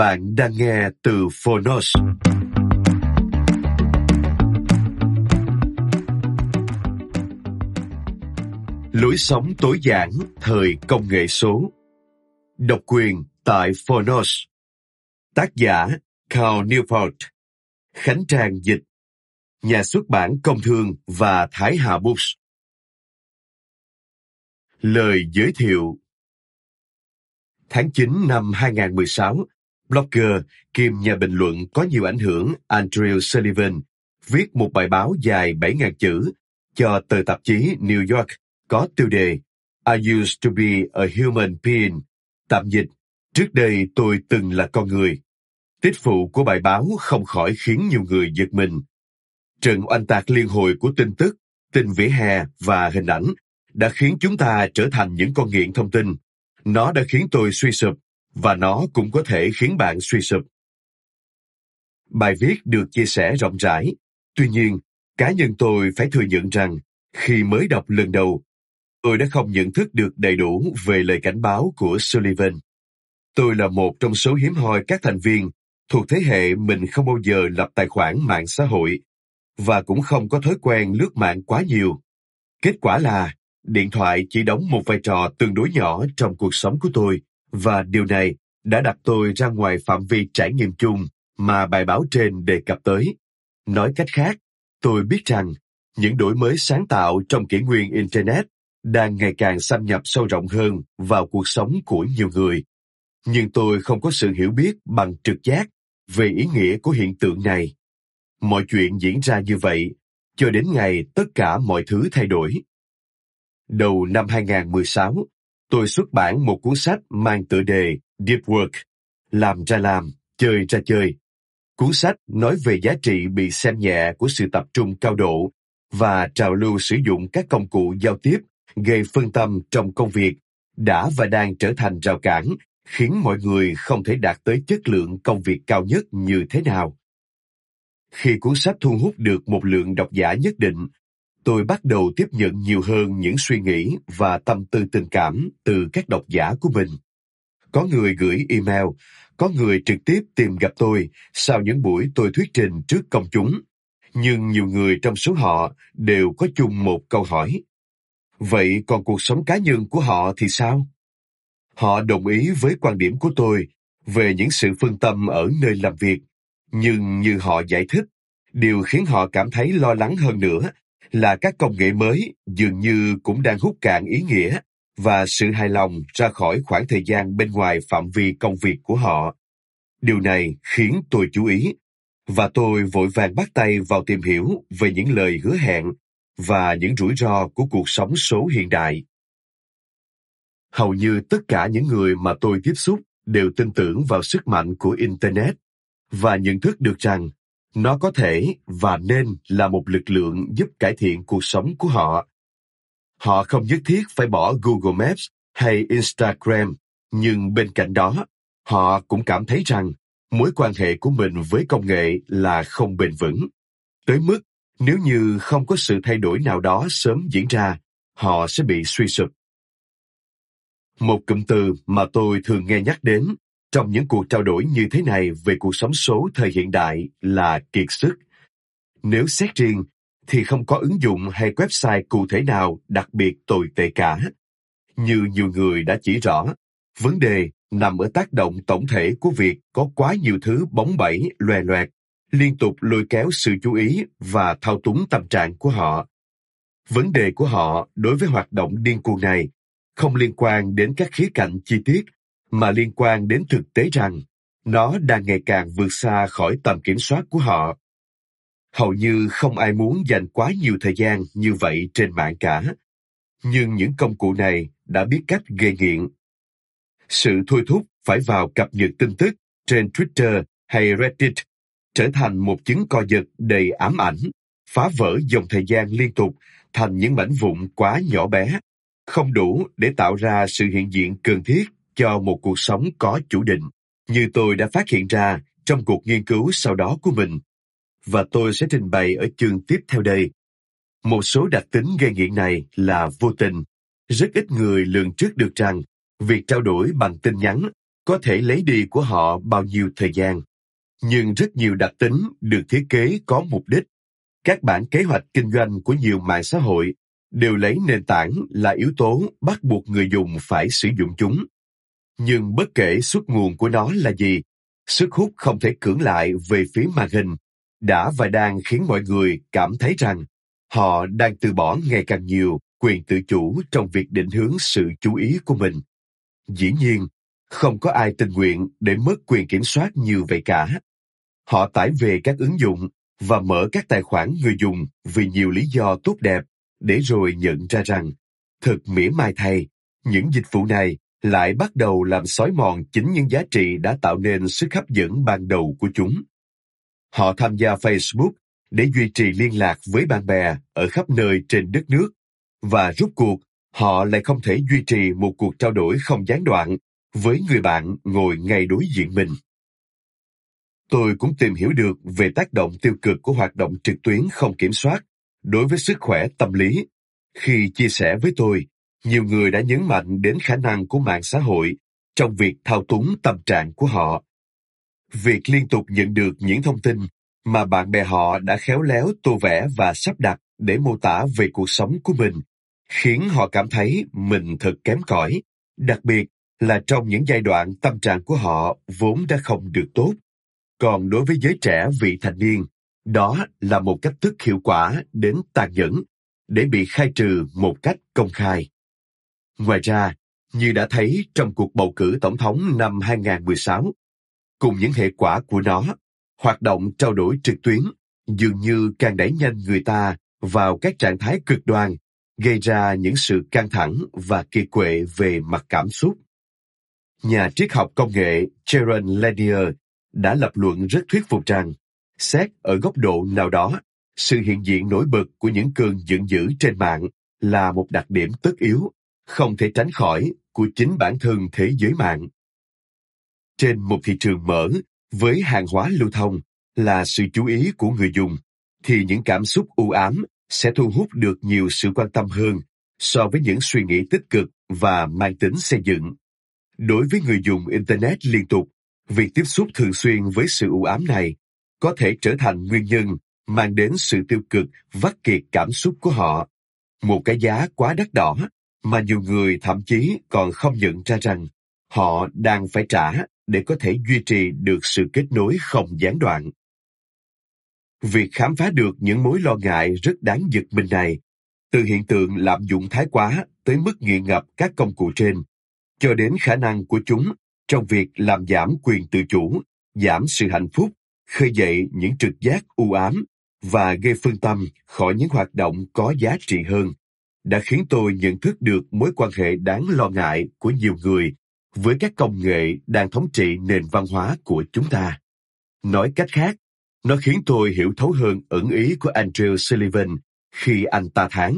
Bạn đang nghe từ Phonos. Lối sống tối giản thời công nghệ số. Độc quyền tại Phonos. Tác giả Carl Newport. Khánh Trang dịch. Nhà xuất bản Công Thương và Thái Hà Books. Lời giới thiệu Tháng 9 năm 2016, blogger kiêm nhà bình luận có nhiều ảnh hưởng Andrew Sullivan viết một bài báo dài 7.000 chữ cho tờ tạp chí New York có tiêu đề I used to be a human being, tạm dịch, trước đây tôi từng là con người. Tích phụ của bài báo không khỏi khiến nhiều người giật mình. Trận oanh tạc liên hồi của tin tức, tin vỉa hè và hình ảnh đã khiến chúng ta trở thành những con nghiện thông tin. Nó đã khiến tôi suy sụp và nó cũng có thể khiến bạn suy sụp. Bài viết được chia sẻ rộng rãi, tuy nhiên, cá nhân tôi phải thừa nhận rằng khi mới đọc lần đầu, tôi đã không nhận thức được đầy đủ về lời cảnh báo của Sullivan. Tôi là một trong số hiếm hoi các thành viên thuộc thế hệ mình không bao giờ lập tài khoản mạng xã hội và cũng không có thói quen lướt mạng quá nhiều. Kết quả là điện thoại chỉ đóng một vai trò tương đối nhỏ trong cuộc sống của tôi và điều này đã đặt tôi ra ngoài phạm vi trải nghiệm chung mà bài báo trên đề cập tới. Nói cách khác, tôi biết rằng những đổi mới sáng tạo trong kỷ nguyên Internet đang ngày càng xâm nhập sâu rộng hơn vào cuộc sống của nhiều người. Nhưng tôi không có sự hiểu biết bằng trực giác về ý nghĩa của hiện tượng này. Mọi chuyện diễn ra như vậy cho đến ngày tất cả mọi thứ thay đổi. Đầu năm 2016, tôi xuất bản một cuốn sách mang tựa đề Deep Work, làm ra làm, chơi ra chơi. Cuốn sách nói về giá trị bị xem nhẹ của sự tập trung cao độ và trào lưu sử dụng các công cụ giao tiếp gây phân tâm trong công việc đã và đang trở thành rào cản khiến mọi người không thể đạt tới chất lượng công việc cao nhất như thế nào. Khi cuốn sách thu hút được một lượng độc giả nhất định, tôi bắt đầu tiếp nhận nhiều hơn những suy nghĩ và tâm tư tình cảm từ các độc giả của mình. Có người gửi email, có người trực tiếp tìm gặp tôi sau những buổi tôi thuyết trình trước công chúng. Nhưng nhiều người trong số họ đều có chung một câu hỏi. Vậy còn cuộc sống cá nhân của họ thì sao? Họ đồng ý với quan điểm của tôi về những sự phân tâm ở nơi làm việc, nhưng như họ giải thích, điều khiến họ cảm thấy lo lắng hơn nữa là các công nghệ mới dường như cũng đang hút cạn ý nghĩa và sự hài lòng ra khỏi khoảng thời gian bên ngoài phạm vi công việc của họ. Điều này khiến tôi chú ý, và tôi vội vàng bắt tay vào tìm hiểu về những lời hứa hẹn và những rủi ro của cuộc sống số hiện đại. Hầu như tất cả những người mà tôi tiếp xúc đều tin tưởng vào sức mạnh của Internet và nhận thức được rằng nó có thể và nên là một lực lượng giúp cải thiện cuộc sống của họ. Họ không nhất thiết phải bỏ Google Maps hay Instagram, nhưng bên cạnh đó, họ cũng cảm thấy rằng mối quan hệ của mình với công nghệ là không bền vững. Tới mức nếu như không có sự thay đổi nào đó sớm diễn ra, họ sẽ bị suy sụp. Một cụm từ mà tôi thường nghe nhắc đến trong những cuộc trao đổi như thế này về cuộc sống số thời hiện đại là kiệt sức. Nếu xét riêng, thì không có ứng dụng hay website cụ thể nào đặc biệt tồi tệ cả. Như nhiều người đã chỉ rõ, vấn đề nằm ở tác động tổng thể của việc có quá nhiều thứ bóng bẩy, loè loẹt, liên tục lôi kéo sự chú ý và thao túng tâm trạng của họ. Vấn đề của họ đối với hoạt động điên cuồng này không liên quan đến các khía cạnh chi tiết, mà liên quan đến thực tế rằng nó đang ngày càng vượt xa khỏi tầm kiểm soát của họ. Hầu như không ai muốn dành quá nhiều thời gian như vậy trên mạng cả. Nhưng những công cụ này đã biết cách gây nghiện. Sự thôi thúc phải vào cập nhật tin tức trên Twitter hay Reddit trở thành một chứng co giật đầy ám ảnh, phá vỡ dòng thời gian liên tục thành những mảnh vụn quá nhỏ bé, không đủ để tạo ra sự hiện diện cần thiết cho một cuộc sống có chủ định, như tôi đã phát hiện ra trong cuộc nghiên cứu sau đó của mình. Và tôi sẽ trình bày ở chương tiếp theo đây. Một số đặc tính gây nghiện này là vô tình. Rất ít người lường trước được rằng việc trao đổi bằng tin nhắn có thể lấy đi của họ bao nhiêu thời gian. Nhưng rất nhiều đặc tính được thiết kế có mục đích. Các bản kế hoạch kinh doanh của nhiều mạng xã hội đều lấy nền tảng là yếu tố bắt buộc người dùng phải sử dụng chúng. Nhưng bất kể xuất nguồn của nó là gì, sức hút không thể cưỡng lại về phía màn hình đã và đang khiến mọi người cảm thấy rằng họ đang từ bỏ ngày càng nhiều quyền tự chủ trong việc định hướng sự chú ý của mình. Dĩ nhiên, không có ai tình nguyện để mất quyền kiểm soát như vậy cả. Họ tải về các ứng dụng và mở các tài khoản người dùng vì nhiều lý do tốt đẹp để rồi nhận ra rằng, thật mỉa mai thay, những dịch vụ này lại bắt đầu làm xói mòn chính những giá trị đã tạo nên sức hấp dẫn ban đầu của chúng. Họ tham gia Facebook để duy trì liên lạc với bạn bè ở khắp nơi trên đất nước, và rút cuộc họ lại không thể duy trì một cuộc trao đổi không gián đoạn với người bạn ngồi ngay đối diện mình. Tôi cũng tìm hiểu được về tác động tiêu cực của hoạt động trực tuyến không kiểm soát đối với sức khỏe tâm lý. Khi chia sẻ với tôi, nhiều người đã nhấn mạnh đến khả năng của mạng xã hội trong việc thao túng tâm trạng của họ. Việc liên tục nhận được những thông tin mà bạn bè họ đã khéo léo tô vẽ và sắp đặt để mô tả về cuộc sống của mình, khiến họ cảm thấy mình thật kém cỏi, đặc biệt là trong những giai đoạn tâm trạng của họ vốn đã không được tốt. Còn đối với giới trẻ vị thành niên, đó là một cách thức hiệu quả đến tàn nhẫn để bị khai trừ một cách công khai. Ngoài ra, như đã thấy trong cuộc bầu cử tổng thống năm 2016, cùng những hệ quả của nó, hoạt động trao đổi trực tuyến dường như càng đẩy nhanh người ta vào các trạng thái cực đoan, gây ra những sự căng thẳng và kỳ quệ về mặt cảm xúc. Nhà triết học công nghệ Jaron Lanier đã lập luận rất thuyết phục rằng, xét ở góc độ nào đó, sự hiện diện nổi bật của những cơn giận dữ trên mạng là một đặc điểm tất yếu, không thể tránh khỏi của chính bản thân thế giới mạng. Trên một thị trường mở, với hàng hóa lưu thông là sự chú ý của người dùng, thì những cảm xúc u ám sẽ thu hút được nhiều sự quan tâm hơn so với những suy nghĩ tích cực và mang tính xây dựng. Đối với người dùng Internet liên tục, việc tiếp xúc thường xuyên với sự u ám này có thể trở thành nguyên nhân mang đến sự tiêu cực vắt kiệt cảm xúc của họ. Một cái giá quá đắt đỏ mà nhiều người thậm chí còn không nhận ra rằng họ đang phải trả để có thể duy trì được sự kết nối không gián đoạn. Việc khám phá được những mối lo ngại rất đáng giật mình này, từ hiện tượng lạm dụng thái quá tới mức nghiện ngập các công cụ trên, cho đến khả năng của chúng trong việc làm giảm quyền tự chủ, giảm sự hạnh phúc, khơi dậy những trực giác u ám và gây phân tâm khỏi những hoạt động có giá trị hơn, đã khiến tôi nhận thức được mối quan hệ đáng lo ngại của nhiều người với các công nghệ đang thống trị nền văn hóa của chúng ta. Nói cách khác, nó khiến tôi hiểu thấu hơn ẩn ý của Andrew Sullivan khi anh ta thán,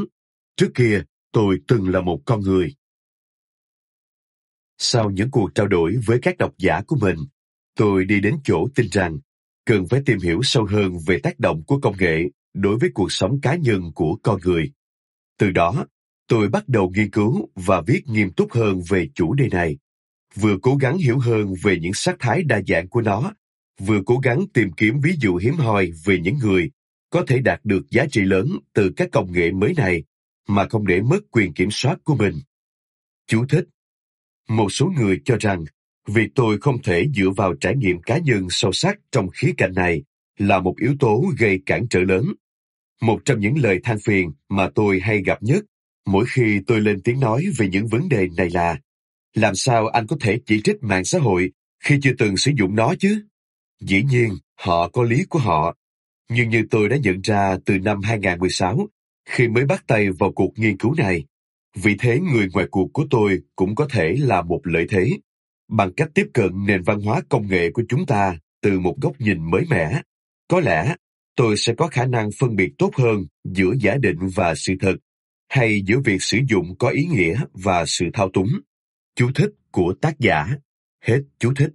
trước kia tôi từng là một con người. Sau những cuộc trao đổi với các độc giả của mình, tôi đi đến chỗ tin rằng cần phải tìm hiểu sâu hơn về tác động của công nghệ đối với cuộc sống cá nhân của con người. Từ đó, tôi bắt đầu nghiên cứu và viết nghiêm túc hơn về chủ đề này vừa cố gắng hiểu hơn về những sắc thái đa dạng của nó, vừa cố gắng tìm kiếm ví dụ hiếm hoi về những người có thể đạt được giá trị lớn từ các công nghệ mới này mà không để mất quyền kiểm soát của mình. Chú thích Một số người cho rằng việc tôi không thể dựa vào trải nghiệm cá nhân sâu sắc trong khía cạnh này là một yếu tố gây cản trở lớn. Một trong những lời than phiền mà tôi hay gặp nhất mỗi khi tôi lên tiếng nói về những vấn đề này là làm sao anh có thể chỉ trích mạng xã hội khi chưa từng sử dụng nó chứ? Dĩ nhiên, họ có lý của họ. Nhưng như tôi đã nhận ra từ năm 2016, khi mới bắt tay vào cuộc nghiên cứu này, vì thế người ngoài cuộc của tôi cũng có thể là một lợi thế. Bằng cách tiếp cận nền văn hóa công nghệ của chúng ta từ một góc nhìn mới mẻ, có lẽ tôi sẽ có khả năng phân biệt tốt hơn giữa giả định và sự thật, hay giữa việc sử dụng có ý nghĩa và sự thao túng. Chú thích của tác giả. Hết chú thích.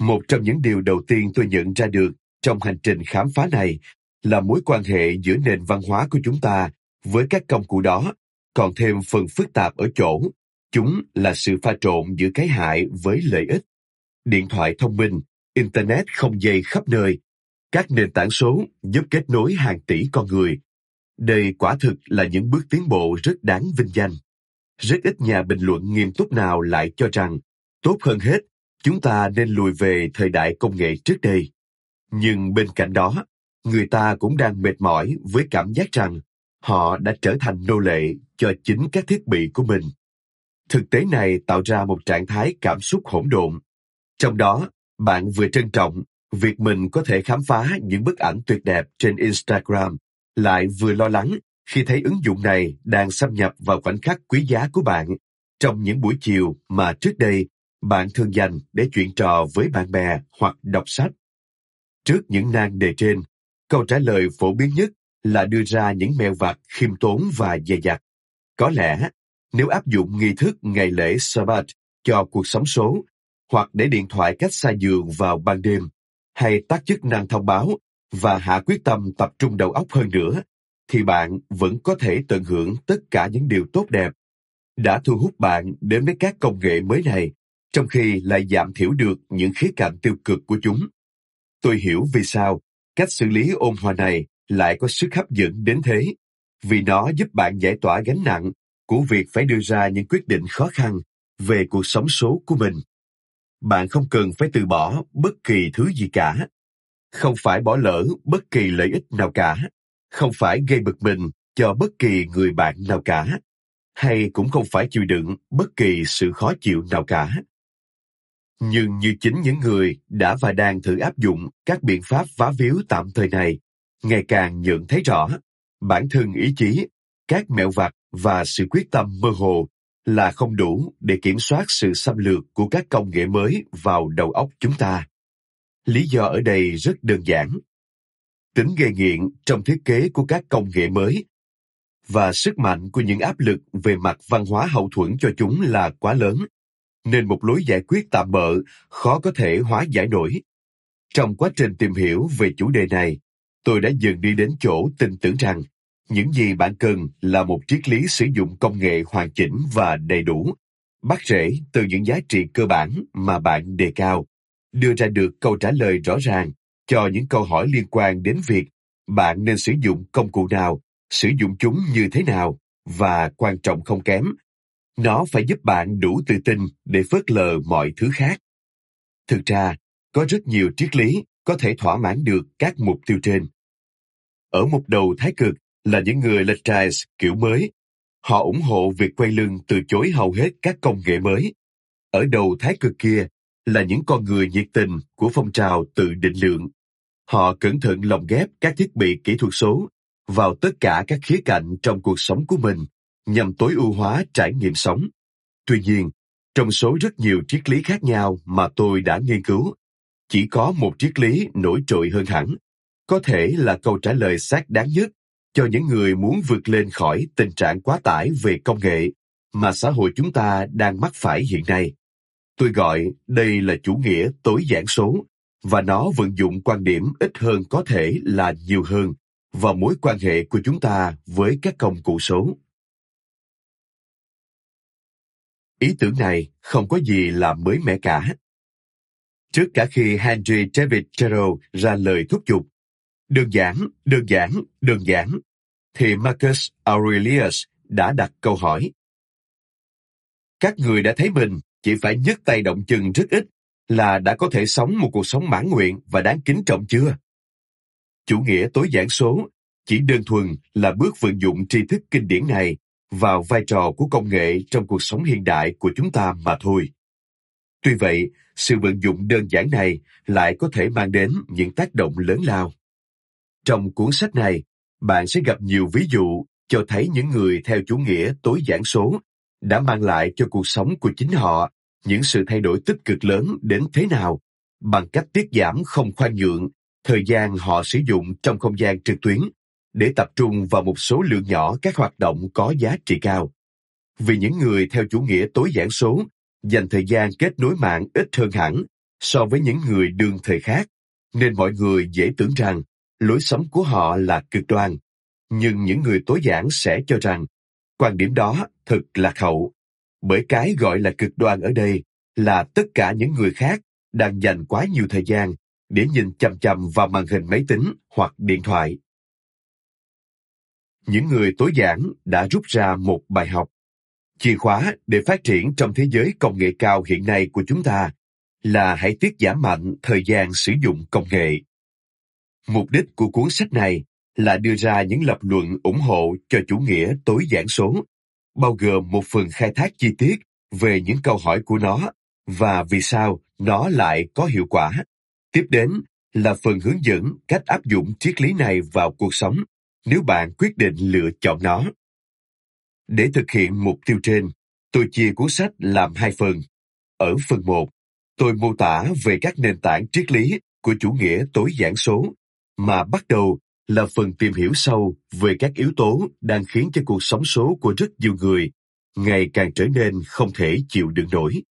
Một trong những điều đầu tiên tôi nhận ra được trong hành trình khám phá này là mối quan hệ giữa nền văn hóa của chúng ta với các công cụ đó còn thêm phần phức tạp ở chỗ chúng là sự pha trộn giữa cái hại với lợi ích. Điện thoại thông minh, Internet không dây khắp nơi, các nền tảng số giúp kết nối hàng tỷ con người. Đây quả thực là những bước tiến bộ rất đáng vinh danh. Rất ít nhà bình luận nghiêm túc nào lại cho rằng, tốt hơn hết, chúng ta nên lùi về thời đại công nghệ trước đây. Nhưng bên cạnh đó, người ta cũng đang mệt mỏi với cảm giác rằng họ đã trở thành nô lệ cho chính các thiết bị của mình. Thực tế này tạo ra một trạng thái cảm xúc hỗn độn. Trong đó, bạn vừa trân trọng việc mình có thể khám phá những bức ảnh tuyệt đẹp trên Instagram, lại vừa lo lắng khi thấy ứng dụng này đang xâm nhập vào khoảnh khắc quý giá của bạn trong những buổi chiều mà trước đây bạn thường dành để chuyện trò với bạn bè hoặc đọc sách. Trước những nan đề trên, câu trả lời phổ biến nhất là đưa ra những mèo vặt khiêm tốn và dè dặt. Có lẽ, nếu áp dụng nghi thức ngày lễ Sabbath cho cuộc sống số, hoặc để điện thoại cách xa giường vào ban đêm, hay tác chức năng thông báo và hạ quyết tâm tập trung đầu óc hơn nữa, thì bạn vẫn có thể tận hưởng tất cả những điều tốt đẹp đã thu hút bạn đến với các công nghệ mới này, trong khi lại giảm thiểu được những khía cạnh tiêu cực của chúng. Tôi hiểu vì sao cách xử lý ôn hòa này lại có sức hấp dẫn đến thế, vì nó giúp bạn giải tỏa gánh nặng của việc phải đưa ra những quyết định khó khăn về cuộc sống số của mình. Bạn không cần phải từ bỏ bất kỳ thứ gì cả, không phải bỏ lỡ bất kỳ lợi ích nào cả, không phải gây bực mình cho bất kỳ người bạn nào cả, hay cũng không phải chịu đựng bất kỳ sự khó chịu nào cả. Nhưng như chính những người đã và đang thử áp dụng các biện pháp vá víu tạm thời này, ngày càng nhận thấy rõ bản thân ý chí, các mẹo vặt và sự quyết tâm mơ hồ là không đủ để kiểm soát sự xâm lược của các công nghệ mới vào đầu óc chúng ta. Lý do ở đây rất đơn giản. Tính gây nghiện trong thiết kế của các công nghệ mới và sức mạnh của những áp lực về mặt văn hóa hậu thuẫn cho chúng là quá lớn, nên một lối giải quyết tạm bợ khó có thể hóa giải nổi. Trong quá trình tìm hiểu về chủ đề này, tôi đã dần đi đến chỗ tin tưởng rằng những gì bạn cần là một triết lý sử dụng công nghệ hoàn chỉnh và đầy đủ, bắt rễ từ những giá trị cơ bản mà bạn đề cao, đưa ra được câu trả lời rõ ràng cho những câu hỏi liên quan đến việc bạn nên sử dụng công cụ nào, sử dụng chúng như thế nào và quan trọng không kém, nó phải giúp bạn đủ tự tin để phớt lờ mọi thứ khác. Thực ra, có rất nhiều triết lý có thể thỏa mãn được các mục tiêu trên. Ở một đầu thái cực là những người Latrice kiểu mới. Họ ủng hộ việc quay lưng từ chối hầu hết các công nghệ mới. Ở đầu thái cực kia là những con người nhiệt tình của phong trào tự định lượng. Họ cẩn thận lồng ghép các thiết bị kỹ thuật số vào tất cả các khía cạnh trong cuộc sống của mình nhằm tối ưu hóa trải nghiệm sống. Tuy nhiên, trong số rất nhiều triết lý khác nhau mà tôi đã nghiên cứu, chỉ có một triết lý nổi trội hơn hẳn, có thể là câu trả lời xác đáng nhất cho những người muốn vượt lên khỏi tình trạng quá tải về công nghệ mà xã hội chúng ta đang mắc phải hiện nay. Tôi gọi đây là chủ nghĩa tối giản số, và nó vận dụng quan điểm ít hơn có thể là nhiều hơn vào mối quan hệ của chúng ta với các công cụ số. Ý tưởng này không có gì là mới mẻ cả. Trước cả khi Henry David Thoreau ra lời thúc giục, đơn giản, đơn giản, đơn giản, thì Marcus Aurelius đã đặt câu hỏi. Các người đã thấy mình chỉ phải nhấc tay động chân rất ít là đã có thể sống một cuộc sống mãn nguyện và đáng kính trọng chưa? Chủ nghĩa tối giản số chỉ đơn thuần là bước vận dụng tri thức kinh điển này vào vai trò của công nghệ trong cuộc sống hiện đại của chúng ta mà thôi. Tuy vậy, sự vận dụng đơn giản này lại có thể mang đến những tác động lớn lao. Trong cuốn sách này, bạn sẽ gặp nhiều ví dụ cho thấy những người theo chủ nghĩa tối giản số đã mang lại cho cuộc sống của chính họ những sự thay đổi tích cực lớn đến thế nào bằng cách tiết giảm không khoan nhượng thời gian họ sử dụng trong không gian trực tuyến để tập trung vào một số lượng nhỏ các hoạt động có giá trị cao. Vì những người theo chủ nghĩa tối giản số dành thời gian kết nối mạng ít hơn hẳn so với những người đương thời khác, nên mọi người dễ tưởng rằng lối sống của họ là cực đoan. Nhưng những người tối giản sẽ cho rằng, quan điểm đó thật lạc hậu. Bởi cái gọi là cực đoan ở đây là tất cả những người khác đang dành quá nhiều thời gian để nhìn chằm chằm vào màn hình máy tính hoặc điện thoại. Những người tối giản đã rút ra một bài học. Chìa khóa để phát triển trong thế giới công nghệ cao hiện nay của chúng ta là hãy tiết giảm mạnh thời gian sử dụng công nghệ. Mục đích của cuốn sách này là đưa ra những lập luận ủng hộ cho chủ nghĩa tối giản số, bao gồm một phần khai thác chi tiết về những câu hỏi của nó và vì sao nó lại có hiệu quả. Tiếp đến là phần hướng dẫn cách áp dụng triết lý này vào cuộc sống nếu bạn quyết định lựa chọn nó. Để thực hiện mục tiêu trên, tôi chia cuốn sách làm hai phần. Ở phần 1, tôi mô tả về các nền tảng triết lý của chủ nghĩa tối giản số, mà bắt đầu là phần tìm hiểu sâu về các yếu tố đang khiến cho cuộc sống số của rất nhiều người ngày càng trở nên không thể chịu đựng nổi.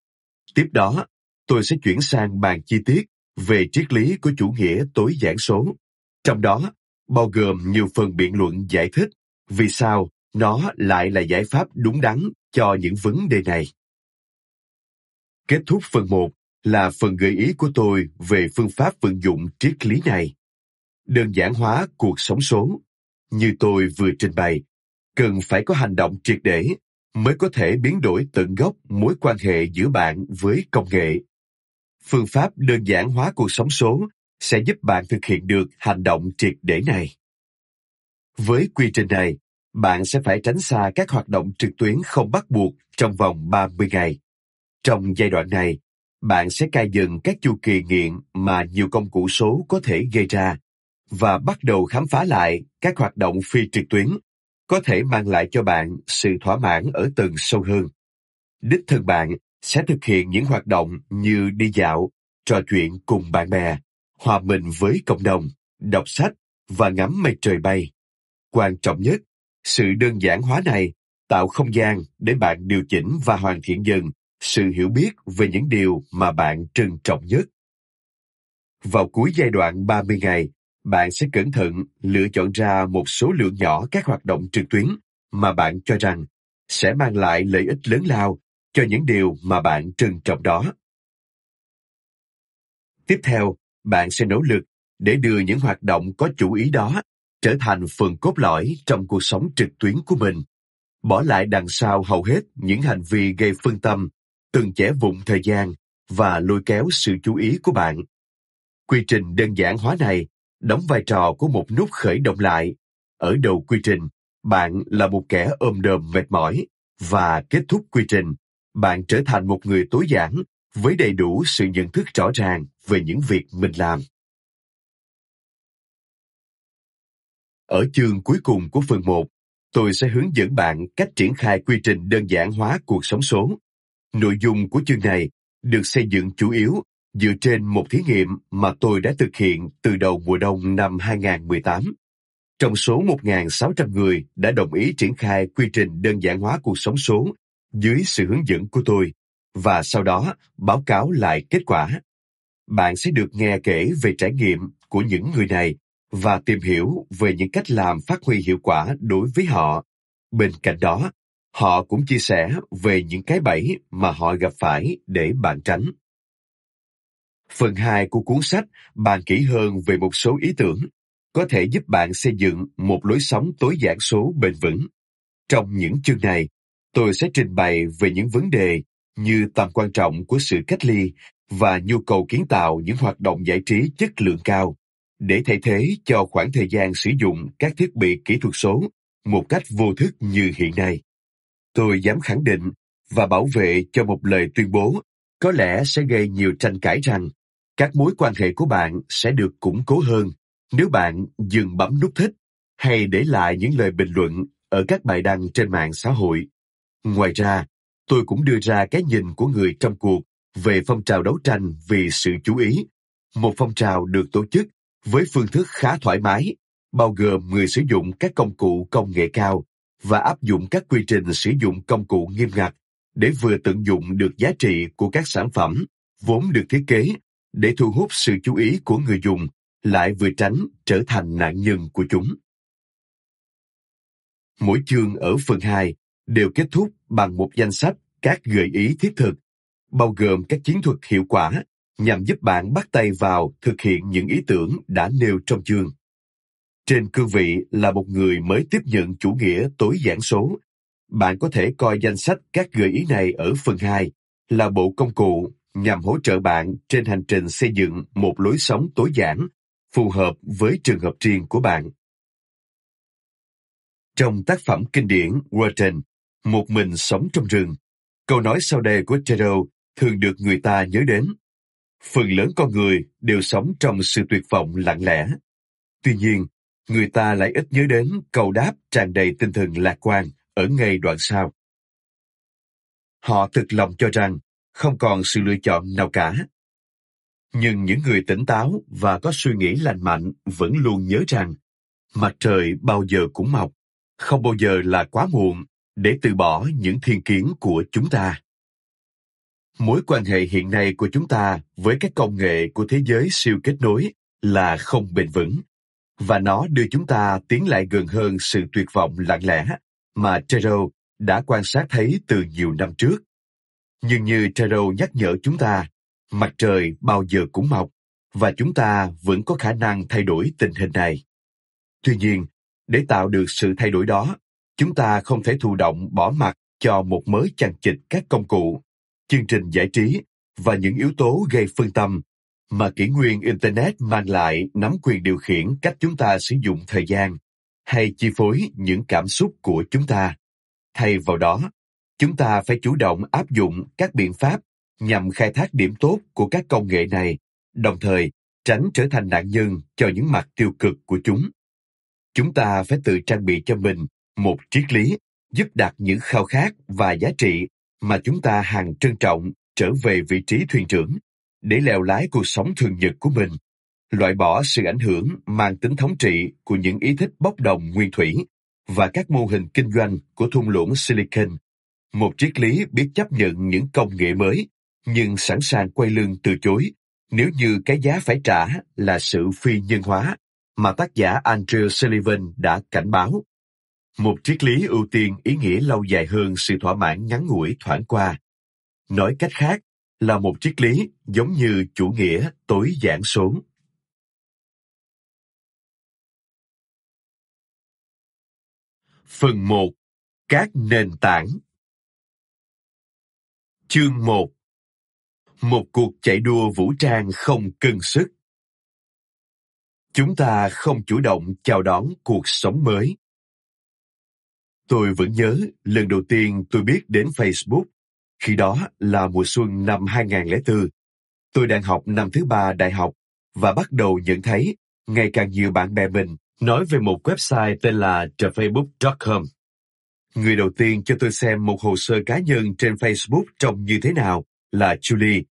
Tiếp đó, tôi sẽ chuyển sang bàn chi tiết về triết lý của chủ nghĩa tối giản số, trong đó bao gồm nhiều phần biện luận giải thích vì sao nó lại là giải pháp đúng đắn cho những vấn đề này. Kết thúc phần 1 là phần gợi ý của tôi về phương pháp vận dụng triết lý này. Đơn giản hóa cuộc sống số, như tôi vừa trình bày, cần phải có hành động triệt để mới có thể biến đổi tận gốc mối quan hệ giữa bạn với công nghệ. Phương pháp đơn giản hóa cuộc sống số sẽ giúp bạn thực hiện được hành động triệt để này. Với quy trình này, bạn sẽ phải tránh xa các hoạt động trực tuyến không bắt buộc trong vòng 30 ngày. Trong giai đoạn này, bạn sẽ cai dừng các chu kỳ nghiện mà nhiều công cụ số có thể gây ra và bắt đầu khám phá lại các hoạt động phi trực tuyến có thể mang lại cho bạn sự thỏa mãn ở tầng sâu hơn. Đích thân bạn sẽ thực hiện những hoạt động như đi dạo, trò chuyện cùng bạn bè, hòa mình với cộng đồng, đọc sách và ngắm mây trời bay. Quan trọng nhất, sự đơn giản hóa này tạo không gian để bạn điều chỉnh và hoàn thiện dần sự hiểu biết về những điều mà bạn trân trọng nhất. Vào cuối giai đoạn 30 ngày, bạn sẽ cẩn thận lựa chọn ra một số lượng nhỏ các hoạt động trực tuyến mà bạn cho rằng sẽ mang lại lợi ích lớn lao cho những điều mà bạn trân trọng đó. Tiếp theo, bạn sẽ nỗ lực để đưa những hoạt động có chủ ý đó trở thành phần cốt lõi trong cuộc sống trực tuyến của mình, bỏ lại đằng sau hầu hết những hành vi gây phân tâm, từng chẻ vụng thời gian và lôi kéo sự chú ý của bạn. Quy trình đơn giản hóa này đóng vai trò của một nút khởi động lại. Ở đầu quy trình, bạn là một kẻ ôm đờm mệt mỏi và kết thúc quy trình, bạn trở thành một người tối giản với đầy đủ sự nhận thức rõ ràng về những việc mình làm. Ở chương cuối cùng của phần 1, tôi sẽ hướng dẫn bạn cách triển khai quy trình đơn giản hóa cuộc sống số. Nội dung của chương này được xây dựng chủ yếu dựa trên một thí nghiệm mà tôi đã thực hiện từ đầu mùa đông năm 2018. Trong số 1.600 người đã đồng ý triển khai quy trình đơn giản hóa cuộc sống số dưới sự hướng dẫn của tôi và sau đó báo cáo lại kết quả. Bạn sẽ được nghe kể về trải nghiệm của những người này và tìm hiểu về những cách làm phát huy hiệu quả đối với họ. Bên cạnh đó, họ cũng chia sẻ về những cái bẫy mà họ gặp phải để bạn tránh. Phần 2 của cuốn sách bàn kỹ hơn về một số ý tưởng, có thể giúp bạn xây dựng một lối sống tối giản số bền vững. Trong những chương này, tôi sẽ trình bày về những vấn đề như tầm quan trọng của sự cách ly và nhu cầu kiến tạo những hoạt động giải trí chất lượng cao để thay thế cho khoảng thời gian sử dụng các thiết bị kỹ thuật số một cách vô thức như hiện nay. Tôi dám khẳng định và bảo vệ cho một lời tuyên bố có lẽ sẽ gây nhiều tranh cãi rằng các mối quan hệ của bạn sẽ được củng cố hơn nếu bạn dừng bấm nút thích hay để lại những lời bình luận ở các bài đăng trên mạng xã hội. Ngoài ra, tôi cũng đưa ra cái nhìn của người trong cuộc về phong trào đấu tranh vì sự chú ý, một phong trào được tổ chức với phương thức khá thoải mái, bao gồm người sử dụng các công cụ công nghệ cao và áp dụng các quy trình sử dụng công cụ nghiêm ngặt để vừa tận dụng được giá trị của các sản phẩm vốn được thiết kế để thu hút sự chú ý của người dùng lại vừa tránh trở thành nạn nhân của chúng. Mỗi chương ở phần 2 đều kết thúc bằng một danh sách các gợi ý thiết thực, bao gồm các chiến thuật hiệu quả nhằm giúp bạn bắt tay vào thực hiện những ý tưởng đã nêu trong chương. Trên cương vị là một người mới tiếp nhận chủ nghĩa tối giản số, bạn có thể coi danh sách các gợi ý này ở phần 2 là bộ công cụ nhằm hỗ trợ bạn trên hành trình xây dựng một lối sống tối giản, phù hợp với trường hợp riêng của bạn. Trong tác phẩm kinh điển Wharton, Một mình sống trong rừng, câu nói sau đây của Thoreau thường được người ta nhớ đến. Phần lớn con người đều sống trong sự tuyệt vọng lặng lẽ. Tuy nhiên, người ta lại ít nhớ đến câu đáp tràn đầy tinh thần lạc quan ở ngay đoạn sau. Họ thực lòng cho rằng không còn sự lựa chọn nào cả. Nhưng những người tỉnh táo và có suy nghĩ lành mạnh vẫn luôn nhớ rằng mặt trời bao giờ cũng mọc, không bao giờ là quá muộn để từ bỏ những thiên kiến của chúng ta. Mối quan hệ hiện nay của chúng ta với các công nghệ của thế giới siêu kết nối là không bền vững, và nó đưa chúng ta tiến lại gần hơn sự tuyệt vọng lặng lẽ mà Trero đã quan sát thấy từ nhiều năm trước. Nhưng như Tero nhắc nhở chúng ta, mặt trời bao giờ cũng mọc, và chúng ta vẫn có khả năng thay đổi tình hình này. Tuy nhiên, để tạo được sự thay đổi đó, chúng ta không thể thụ động bỏ mặt cho một mớ chằng chịt các công cụ, chương trình giải trí và những yếu tố gây phân tâm mà kỷ nguyên Internet mang lại nắm quyền điều khiển cách chúng ta sử dụng thời gian hay chi phối những cảm xúc của chúng ta. Thay vào đó, chúng ta phải chủ động áp dụng các biện pháp nhằm khai thác điểm tốt của các công nghệ này, đồng thời tránh trở thành nạn nhân cho những mặt tiêu cực của chúng. Chúng ta phải tự trang bị cho mình một triết lý giúp đặt những khao khát và giá trị mà chúng ta hàng trân trọng trở về vị trí thuyền trưởng để lèo lái cuộc sống thường nhật của mình loại bỏ sự ảnh hưởng mang tính thống trị của những ý thích bốc đồng nguyên thủy và các mô hình kinh doanh của thung lũng Silicon. Một triết lý biết chấp nhận những công nghệ mới, nhưng sẵn sàng quay lưng từ chối nếu như cái giá phải trả là sự phi nhân hóa mà tác giả Andrew Sullivan đã cảnh báo. Một triết lý ưu tiên ý nghĩa lâu dài hơn sự thỏa mãn ngắn ngủi thoảng qua. Nói cách khác, là một triết lý giống như chủ nghĩa tối giản số. Phần 1. Các nền tảng Chương 1 Một cuộc chạy đua vũ trang không cân sức Chúng ta không chủ động chào đón cuộc sống mới. Tôi vẫn nhớ lần đầu tiên tôi biết đến Facebook. Khi đó là mùa xuân năm 2004. Tôi đang học năm thứ ba đại học và bắt đầu nhận thấy ngày càng nhiều bạn bè mình nói về một website tên là thefacebook.com. Người đầu tiên cho tôi xem một hồ sơ cá nhân trên Facebook trông như thế nào là Julie,